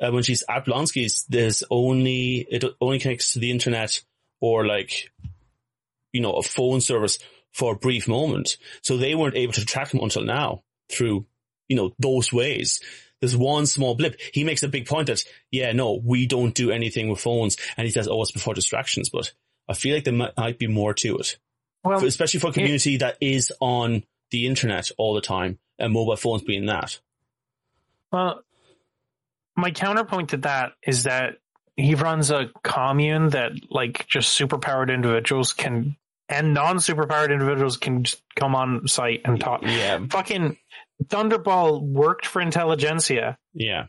uh, when she's at Blonsky's, there's only it only connects to the internet or like, you know, a phone service for a brief moment. So they weren't able to track him until now through, you know, those ways. There's one small blip. He makes a big point that, yeah, no, we don't do anything with phones. And he says, oh, it's before distractions, but I feel like there might, be more to it Well, especially for a community that is on the internet all the time and mobile phones being that. Well, my counterpoint to that is that he runs a commune that like just superpowered individuals can and non-superpowered individuals can just come on site and talk. Yeah, Fucking Thunderball worked for Intelligentsia yeah.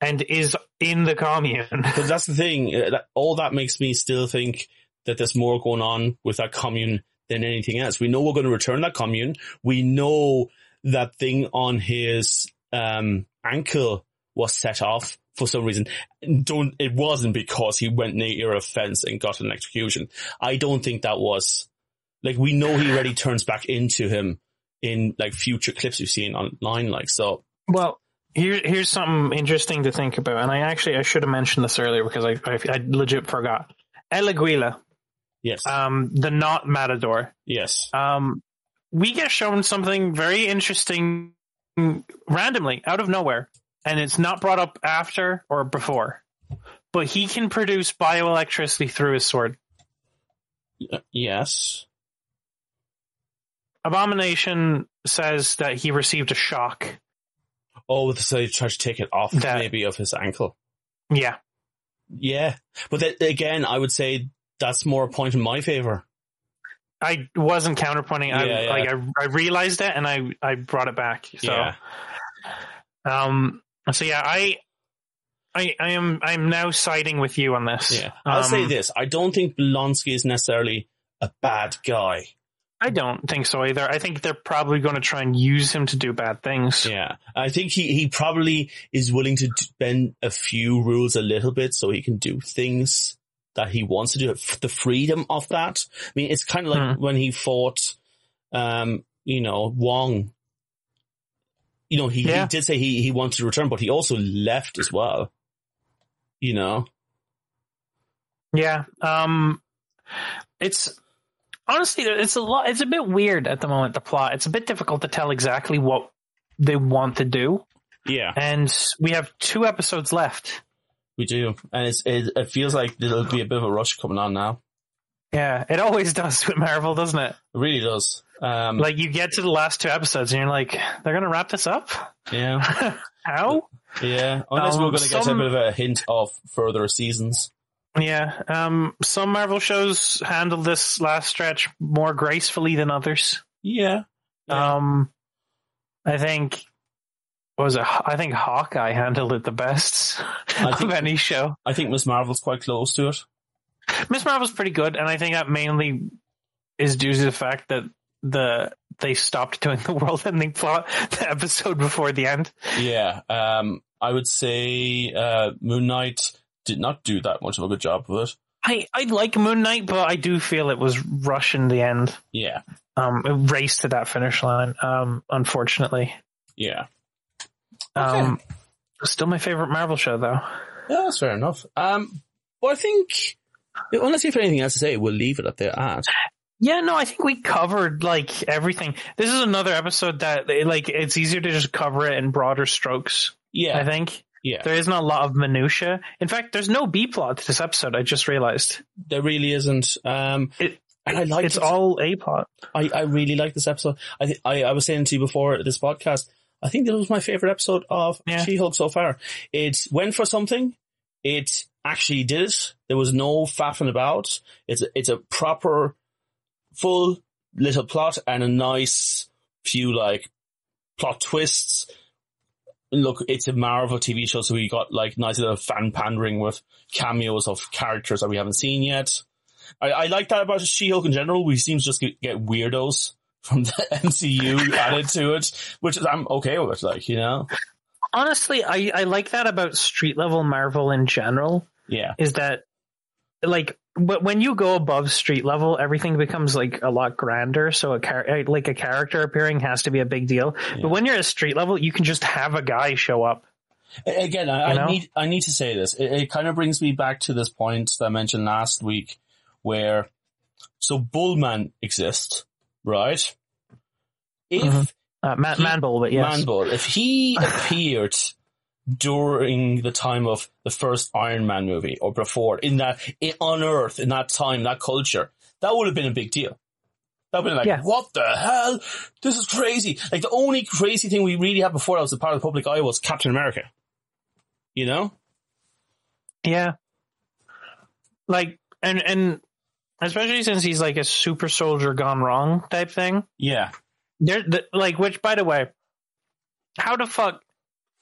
and is in the commune. But that's the thing. uh, All that makes me still think that there's more going on with that commune than anything else. We know we're going to return that commune. We know that thing on his um, ankle was set off for some reason. Don't. It wasn't because he went near a fence and got an execution. I don't think that was. Like we know he already turns back into him in like future clips we've seen online. Like so. Well, here, here's something interesting to think about, and I actually I should have mentioned this earlier because I I, I legit forgot. El Aguila, Yes. um, the not Matador. yes. Um, we get shown something very interesting randomly out of nowhere, and it's not brought up after or before. But he can produce bioelectricity through his sword. Yes. Abomination says that he received a shock. Oh, so they tried to take it off That- maybe of his ankle. Yeah, Yeah. But that, again, I would say that's more a point in my favor. I wasn't counterpointing. I Yeah, yeah. like I, I realized it and I I brought it back. So Yeah. um so yeah I I I am I'm now siding with you on this. Yeah. I'll say Um, this. I don't think Blonsky is necessarily a bad guy. I don't think so either. I think they're probably going to try and use him to do bad things. Yeah. I think he, he probably is willing to bend a few rules a little bit so he can do things that he wants to do. The freedom of that. I mean, it's kind of like Hmm. when he fought, um, you know, Wong. You know, he, he did say he, he wanted to return, but he also left as well. You know? Yeah. Um, it's honestly, it's a lot. It's a bit weird at the moment. The plot. It's a bit difficult to tell exactly what they want to do, Yeah, and we have two episodes left. we do. And it's, it, it feels like there'll be a bit of a rush coming on now. Yeah, it always does with Marvel, doesn't it? It really does. Um, Like you get to the last two episodes, and you're like, they're gonna wrap this up. yeah, How? yeah. Unless Um, we're going to get some- a bit of a hint of further seasons. Yeah. Um, some Marvel shows handle this last stretch more gracefully than others. Yeah. Yeah. Um, I think what was it? I think Hawkeye handled it the best I of think- any show. I think Miss Marvel's quite close to it. Miss Marvel's pretty good, and I think that mainly is due to the fact that the they stopped doing the world ending plot the episode before the end. Yeah. Um, I would say uh, Moon Knight did not do that much of a good job with it. I, I like Moon Knight, but I do feel it was rushing the end. Yeah. Um, it raced to that finish line. Um, unfortunately. Yeah. Um, still my favorite Marvel show though. Yeah, that's fair enough. Um, but I think, unless you have anything else to say, we'll leave it at the ad. Yeah, no, I think we covered like everything. This is another episode that like it's easier to just cover it in broader strokes. Yeah. I think yeah. there isn't a lot of minutia. In fact, there's no B plot to this episode. I just realized There really isn't. Um, It- and I like it's it. all A plot. I, I really like this episode. I, th- I I was saying to you before this podcast, I think this was my favorite episode of Yeah. She-Hulk so far. It went for something. It actually did it. There was no faffing about. It's a, it's a proper, full little plot and a nice few like plot twists. look, it's a Marvel TV show, so we got like nice little fan pandering with cameos of characters that we haven't seen yet. I, I like that about She-Hulk in general. We seem to just get, get weirdos from the MCU added to it, which I'm okay with, like, you know? Honestly, I, I like that about street level Marvel in general. Yeah. Is that like but when you go above street level, everything becomes like a lot grander. So a char- like a character appearing has to be a big deal. Yeah. But when you're at street level, you can just have a guy show up. Again, I, I need I need to say this. It, it kind of brings me back to this point that I mentioned last week, where so Bullman exists, right? If Mhm. Uh, man, He- Man-Bull, but yes. Man-Bull, if he appeared during the time of the first Iron Man movie or before, in that in, on Earth, in that time, that culture, that would have been a big deal. That would have been like, Yeah. what the hell? This is crazy. Like the only crazy thing we really had before that was a part of the public eye was Captain America. You know? Yeah. Like, and, and especially since he's like a super soldier gone wrong type thing. Yeah. There, the, like, which by the way, how the fuck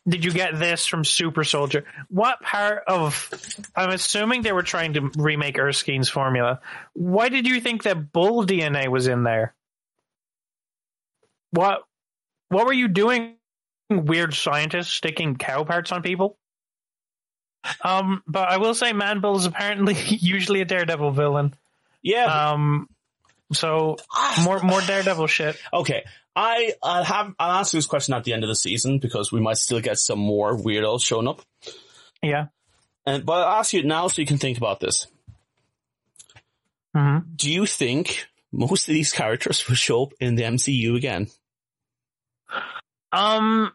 did you get this from Super Soldier? What part of, I'm assuming they were trying to remake Erskine's formula. Why did you think that bull DNA was in there? What, what were you doing, weird scientists sticking cow parts on people? Um, but I will say Man-Bull is apparently usually a Daredevil villain. Yeah. Um, so more, more Daredevil shit. Okay, I I'll have I'll ask you this question at the end of the season because we might still get some more weirdos showing up. Yeah. And but I'll ask you now so you can think about this. hmm Do you think most of these characters will show up in the MCU again? Um,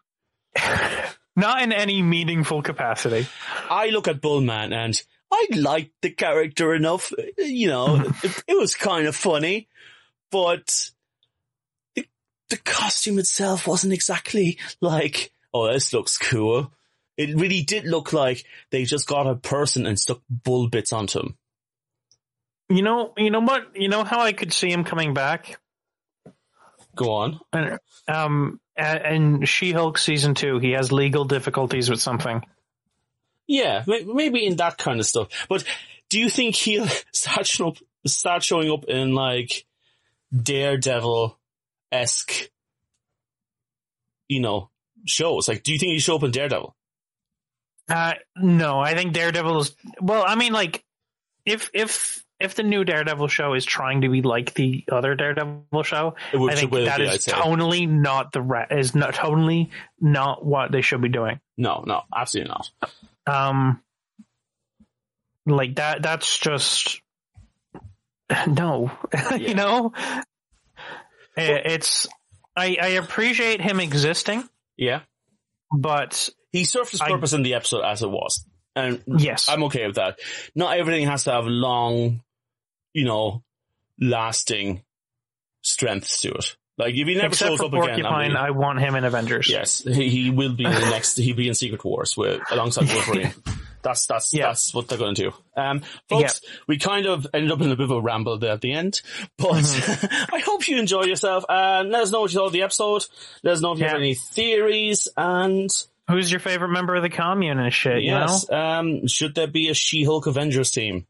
not in any meaningful capacity. I look at Bullman and I liked the character enough. You know, it, it was kind of funny, but the, costume itself wasn't exactly like, oh, this looks cool. It really did look like they just got a person and stuck bull bits onto him. You know, you know what? You know how I could see him coming back. Go on. And, Um, a- in She-Hulk season two, he has legal difficulties with something. Yeah, maybe in that kind of stuff. But do you think he'll start showing up, start showing up in like Daredevil esque, you know, shows? Like, do you think he'll show up in Daredevil? Uh, no, I think Daredevil is. Well, I mean, like, if if if the new Daredevil show is trying to be like the other Daredevil show, I think that be, is totally not the re- is not totally not what they should be doing. No, no, absolutely not. Um, like that. That's just no. you know, Uh, it's. I I appreciate him existing, Yeah, but he served his I- purpose in the episode as it was, and yes, I'm okay with that. Not everything has to have long, you know, lasting strengths to it. Like if he never except shows for up again, I Porcupine, mean- I want him in Avengers. Yes, he, he will be in the next. He'll be in Secret Wars with alongside Wolverine. That's that's Yeah. that's what they're going to do. Um, folks, we kind of ended up in a bit of a ramble there at the end, but Mm-hmm. I hope you enjoy yourself. And let us know what you thought of the episode. Let us know if you have any theories. And Who's your favorite member of the commune and shit? You yes, um, should there be a She-Hulk Avengers team?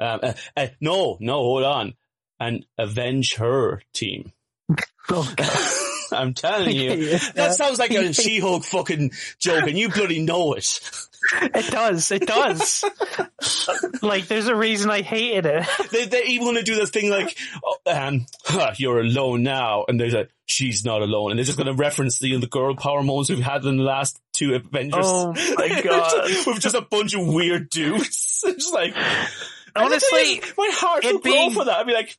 Um, uh, uh, no, no, hold on, an Avenge Her team. Oh, I'm telling you. That sounds like a She-Hulk fucking joke, and you bloody know it. It does. It does. like, there's a reason I hated it. They, they're even going to do this thing like, oh, um, huh, you're alone now, and they're like, she's not alone, and they're just going to reference the, the girl power moments we've had in the last two Avengers. Oh my God. With just a bunch of weird dudes. It's just like, Honestly, my heart would grow being- for that. I'd be like,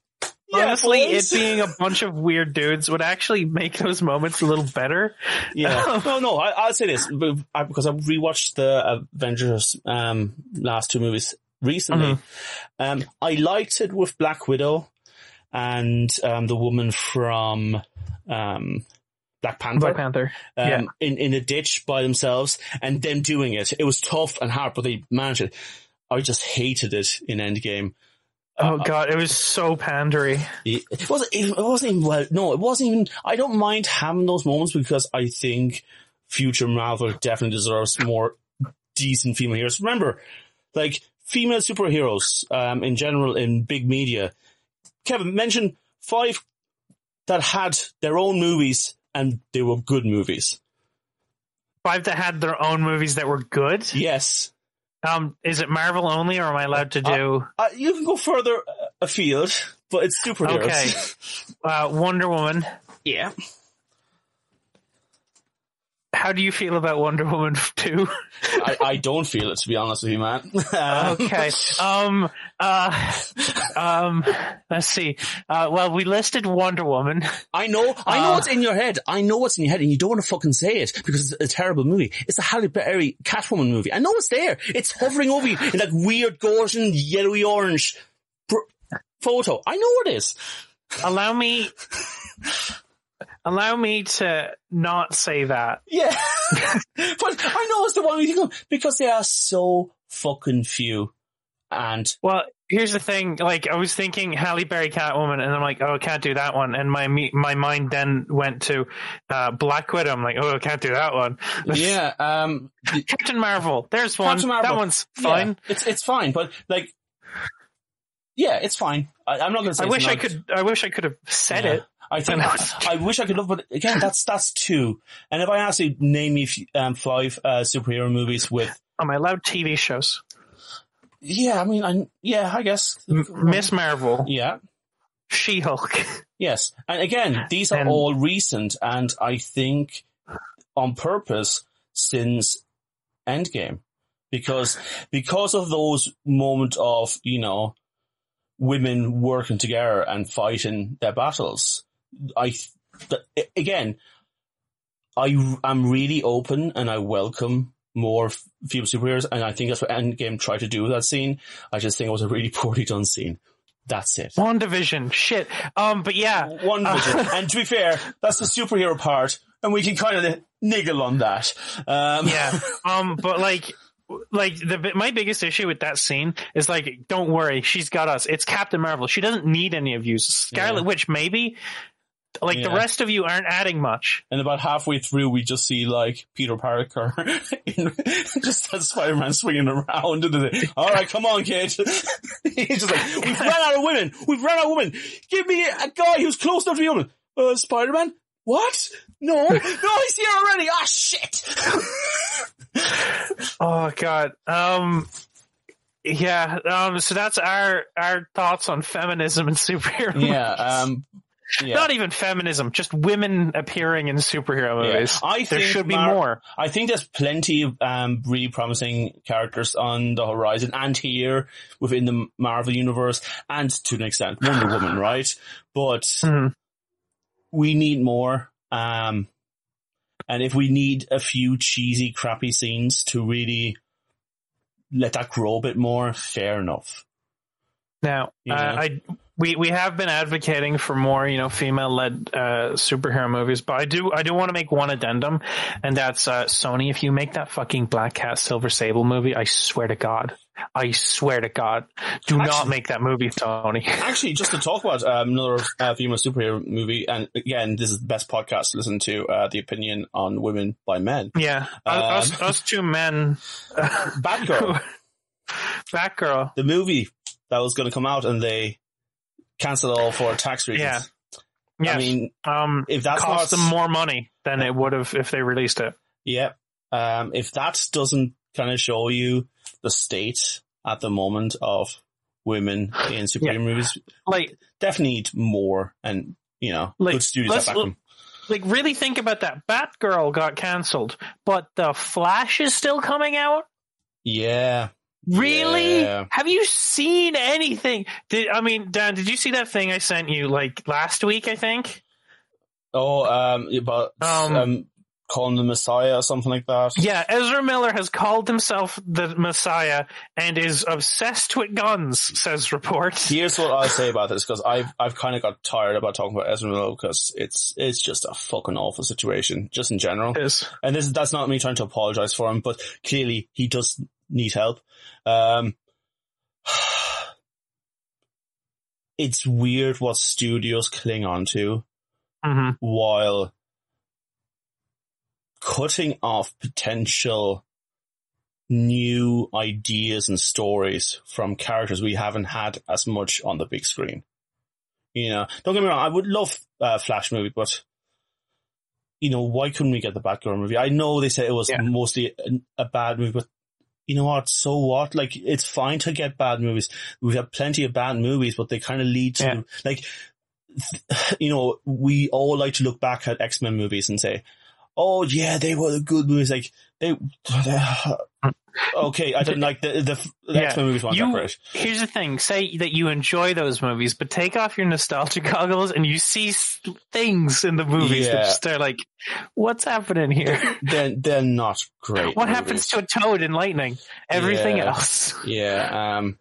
yeah, honestly, boys. it being a bunch of weird dudes would actually make those moments a little better. Yeah. no, no, I, I'll say this because I rewatched the Avengers um, last two movies recently. Mm-hmm. Um, I liked it with Black Widow and um, the woman from um, Black Panther. Black Panther. um, yeah. in, in a ditch by themselves and them doing it. It was tough and hard, but they managed it. I just hated it in Endgame. Oh god, it was so pandery. It wasn't, it wasn't even, well, no, it wasn't even, I don't mind having those moments because I think future Marvel definitely deserves more decent female heroes. Remember, like female superheroes um, in general in big media. Kevin mention five that had their own movies and they were good movies. Five that had their own movies that were good. Yes. Um, is it Marvel only, or am I allowed to do? Uh, you can go further uh, afield, but it's superheroes. Okay. Uh, Wonder Woman. Yeah. How do you feel about Wonder Woman 2? I, I don't feel it, to be honest with you, man. Um, okay. Um, uh, um, let's see. Uh, well, we listed Wonder Woman. I know, I know Uh, what's in your head. I know what's in your head, and you don't want to fucking say it because it's a terrible movie. It's a Halle Berry Catwoman movie. I know it's there. It's hovering over you in that weird golden, yellowy orange pr- photo. I know what it is. Allow me, allow me to not say that. Yeah, but I know it's the one we think of because they are so fucking few. And Well, here's the thing. Like, I was thinking Halle Berry Catwoman, and I'm like, oh, I can't do that one. And my my mind then went to uh, Black Widow. I'm like, oh, I can't do that one. yeah, um, Captain Marvel. There's one. Marvel. That one's fine. Yeah, it's it's fine, but like, yeah, it's fine. I, I'm not going to say. I wish I could. I wish I could have said Yeah. it. I think I know it's- I wish I could love, but again, that's that's two. And if I ask you name me um, five uh, superhero movies with, Am I allowed TV shows? yeah, I mean, I yeah, I guess, Miss Marvel, yeah, She Hulk. yes. And again, these are And- all recent, and I think on purpose since Endgame, because because of those moments of you know women working together and fighting their battles. I again, I am really open and I welcome more female superheroes, and I think that's what Endgame tried to do with that scene. I just think it was a really poorly done scene. That's it. WandaVision. Shit. Um, but yeah. WandaVision. and to be fair, that's the superhero part, and we can kind of niggle on that. Um, Yeah. Um, but like, like the my biggest issue with that scene is like, don't worry, she's got us. It's Captain Marvel. She doesn't need any of you. Scarlet Yeah. Witch, maybe. Like the rest of you aren't adding much. And about halfway through, we just see like Peter Parker in, just has Spider-Man swinging around. And then, all right, come on, kid. He's just like, we've run out of women. We've run out of women. Give me a guy who's close enough to be woman. Uh, Spider-Man? What? No, no, he's here already. Ah, shit. Oh god. Um. Yeah. Um. So that's our our thoughts on feminism and superhero. yeah. Um. Yeah. Not even feminism, just women appearing in superhero Yeah. movies. I there think should be Mar- more. I think there's plenty of um, really promising characters on the horizon and here within the Marvel universe and to an extent Wonder Woman, right? But Mhm. we need more. Um, and if we need a few cheesy, crappy scenes to really let that grow a bit more, fair enough. Now, You uh. I we we have been advocating for more, you know, female led uh, superhero movies, but I do I do want to make one addendum, and that's uh, Sony. If you make that fucking Black Cat Silver Sable movie, I swear to God, I swear to God, do not make that movie, Sony. Actually, just to talk about um, another uh, female superhero movie, and again, this is the best podcast to listen to uh, the opinion on women by men. yeah, Um, us, us two men, Batgirl. Batgirl. the movie that was going to come out and they cancelled all for tax reasons. Yeah. Yes. I mean, um, if that's cost them more money than it would have if they released it. yeah, um, if that doesn't kind of show you the state at the moment of women in superhero Yeah. movies, Like, definitely need more and you know, Like, good studios back them. like really think about that. Batgirl got cancelled, but the Flash is still coming out. Yeah, Really? Yeah. Have you seen anything? Did I mean, Dan? Did you see that thing I sent you like last week? I think. oh, um, about Um, um, calling the Messiah or something like that. Yeah, Ezra Miller has called himself the Messiah and is obsessed with guns. Says report. Here's what I'll say about this because I've I've kind of got tired about talking about Ezra Miller because it's it's just a fucking awful situation just in general. Is And this that's not me trying to apologize for him, but clearly he does need help. Um, it's weird what studios cling on to hmm while cutting off potential new ideas and stories from characters we haven't had as much on the big screen. You know, don't get me wrong, I would love uh, Flash movie, but you know, why couldn't we get the Batgirl movie? I know they said it was Yeah. mostly a, a bad movie, but you know what? So what? Like, it's fine to get bad movies. We have had plenty of bad movies, but they kind of lead to Yeah. like, you know, we all like to look back at X-Men movies and say, oh yeah, they were the good movies. Like they, okay, I don't like the, the, the Yeah. X-Men movies You- great. Here's the thing: say that you enjoy those movies, but take off your nostalgia goggles and you see things in the movies Yeah. that just are like, "What's happening here? They're, they're not great. what movies. happens to a toad in lightning? Everything Yeah. else." Yeah, um,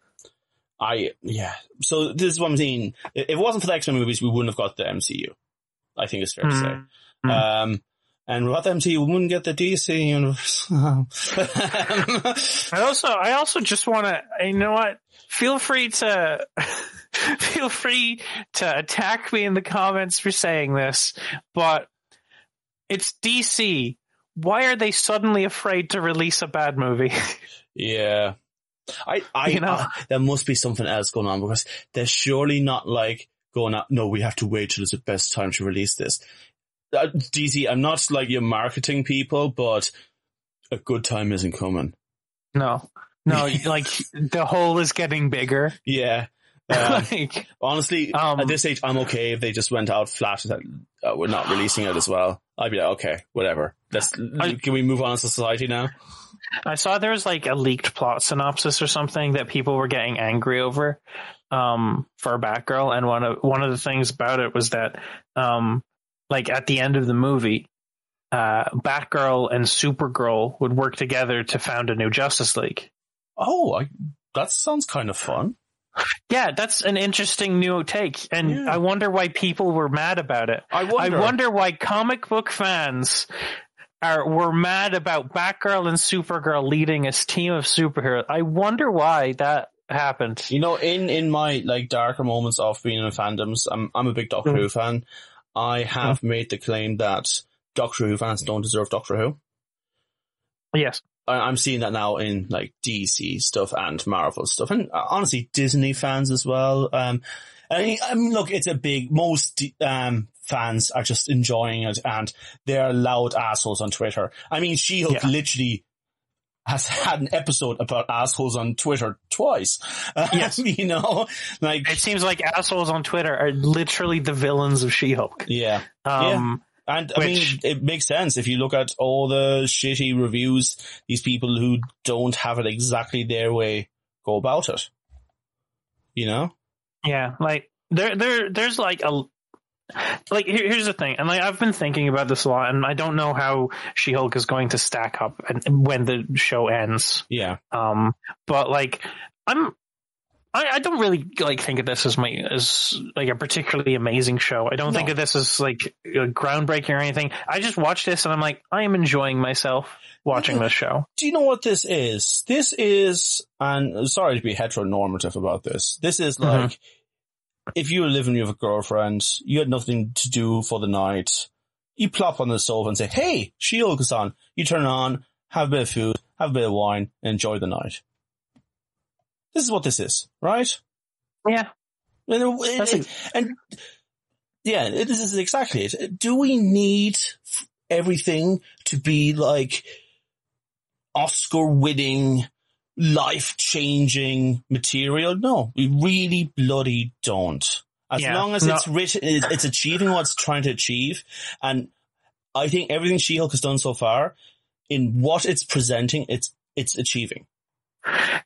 I, yeah. So this is what I'm saying. If it wasn't for the X-Men movies, we wouldn't have got the MCU. I think it's fair to say. Mm. Mm. Um, and MCU, we wouldn't get the DC universe. I also, I also just want to, you know what? Feel free to, feel free to attack me in the comments for saying this, but it's DC. Why are they suddenly afraid to release a bad movie? yeah. I, I, You know? uh, there must be something else going on because they're surely not like going out, no, we have to wait till it's the best time to release this. Uh, DC, I'm not like your marketing people, but a good time isn't coming. no, no, like the hole is getting bigger. Yeah. Um, like, honestly, Um, at this age, I'm okay if they just went out flat that uh, we're not releasing it as well. I'd be like, okay, whatever. Let's, I- can we move on to society now? I saw there was like a leaked plot synopsis or something that people were getting angry over um, for Batgirl, and one of one of the things about it was that, um, like at the end of the movie, uh, Batgirl and Supergirl would work together to found a new Justice League. Oh, I, that sounds kind of fun. Yeah, that's an interesting new take, and Yeah. I wonder why people were mad about it. I wonder. I wonder why comic book fans are were mad about Batgirl and Supergirl leading a team of superheroes. I wonder why that happened. You know, in, in my like darker moments of being in fandoms, I'm, I'm a big Doctor Mm. Who fan. I have made the claim that Doctor Who fans don't deserve Doctor Who. Yes. I- I'm seeing that now in like DC stuff and Marvel stuff, and uh, honestly Disney fans as well. Um, I, I mean, look, it's a big. Most um fans are just enjoying it, and they're loud assholes on Twitter. I mean, She-Hulk Yeah. literally has had an episode about assholes on Twitter twice. Uh, Yes. you know, like It seems like assholes on Twitter are literally the villains of She-Hulk. yeah. Um, And I mean, it makes sense if you look at all the shitty reviews these people who don't have it exactly their way go about it. You know? Yeah, like there, there, there's like a, like here, here's the thing, and like I've been thinking about this a lot, and I don't know how She-Hulk is going to stack up and when the show ends. Yeah. Um, but like I'm, I, I don't really like think of this as my as like a particularly amazing show. I don't think of this as like groundbreaking or anything. I just watch this and I'm like, I am enjoying myself watching this show. Do you know what this is? This is, and sorry to be heteronormative about this. This is Mhm. like, if you were living with a girlfriend, you had nothing to do for the night, you plop on the sofa and say, hey, is on. You turn on, have a bit of food, have a bit of wine, and enjoy the night. This is what this is, right? Yeah, And, it- it- and yeah, it- this is exactly it. Do we need everything to be like Oscar winning, life changing material? No, we really bloody don't. As Yeah, long as no. it's written, it's achieving what it's trying to achieve. And I think everything She-Hulk has done so far in what it's presenting, it's, it's achieving.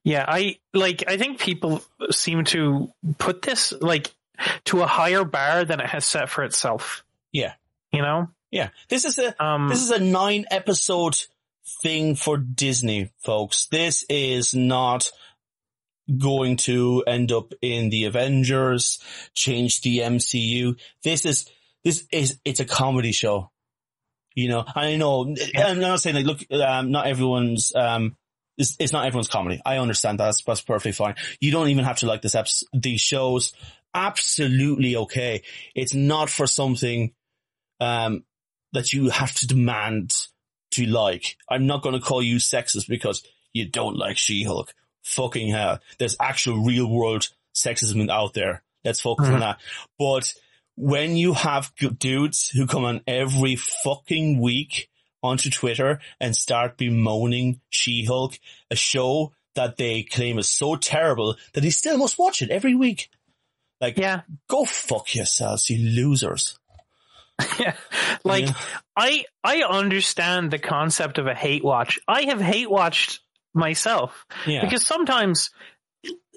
yeah. I like. I think people seem to put this like to a higher bar than it has set for itself. Yeah. You know. Yeah. This is a, Um. This is a nine episode thing for Disney, folks. This is not going to end up in the Avengers, change the MCU. This is, this is, it's a comedy show. You know, I know, I'm not saying like, look, um, not everyone's, um, it's, it's not everyone's comedy. I understand that. That's, that's perfectly fine. You don't even have to like this eps- these shows. Absolutely okay. It's not for something, um, that you have to demand to like. I'm not going to call you sexist because you don't like She-Hulk. Fucking hell. There's actual real world sexism out there. Let's focus on Mhm. that. But when you have dudes who come on every fucking week onto Twitter and start bemoaning She-Hulk, a show that they claim is so terrible that he still must watch it every week. Like, Yeah. go fuck yourselves, you losers. Yeah. Like Yeah. I I understand the concept of a hate watch. I have hate watched myself Yeah. because sometimes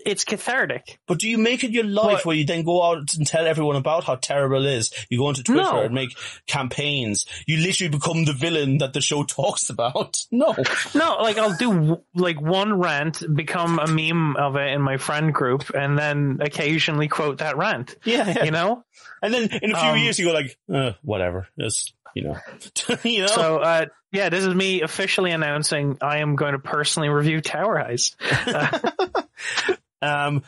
it's cathartic. But do you make it your life But- where you then go out and tell everyone about how terrible it is? You go onto Twitter No. and make campaigns. You literally become the villain that the show talks about. No. No, like I'll do like one rant, become a meme of it in my friend group, and then occasionally quote that rant. Yeah, yeah. You know. And then in a few Um, years you go like, uh, whatever. It's, you know, you know? So uh, yeah, this is me officially announcing I am going to personally review Tower Heist. Uh, Um,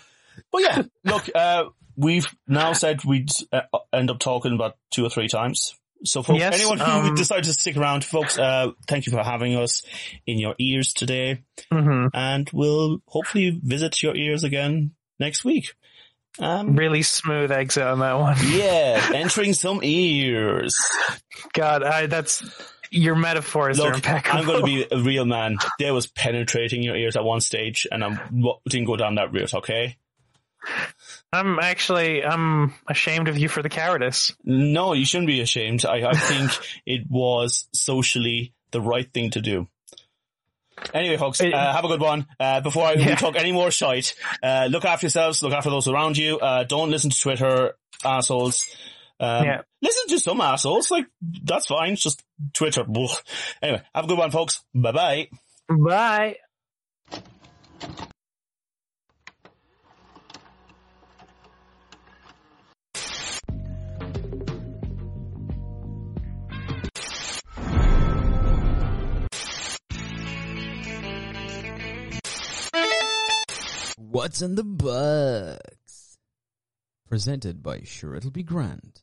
but yeah, look, uh, we've now said we'd uh, end up talking about two or three times. So folks, Yes, anyone who um, decided to stick around, folks, uh, thank you for having us in your ears today. mhm. and we'll hopefully visit your ears again next week. Um, Really smooth exit on that one. yeah, entering some ears. God, I, that's your metaphors are Look, impeccable. I'm going to be a real man. There was penetrating your ears at one stage, and I didn't go down that route. Okay? I'm actually I'm ashamed of you for the cowardice. No, you shouldn't be ashamed. I, I think it was socially the right thing to do. Anyway, folks, uh, have a good one. Uh, before I we Yeah. talk any more shite, uh, look after yourselves, look after those around you. Uh, don't listen to Twitter assholes. Um, Yeah. Listen to some assholes, like, that's fine, it's just Twitter. Ugh. Anyway, have a good one, folks. Bye bye. Bye. What's in the box? Presented by Sure It'll Be Grand.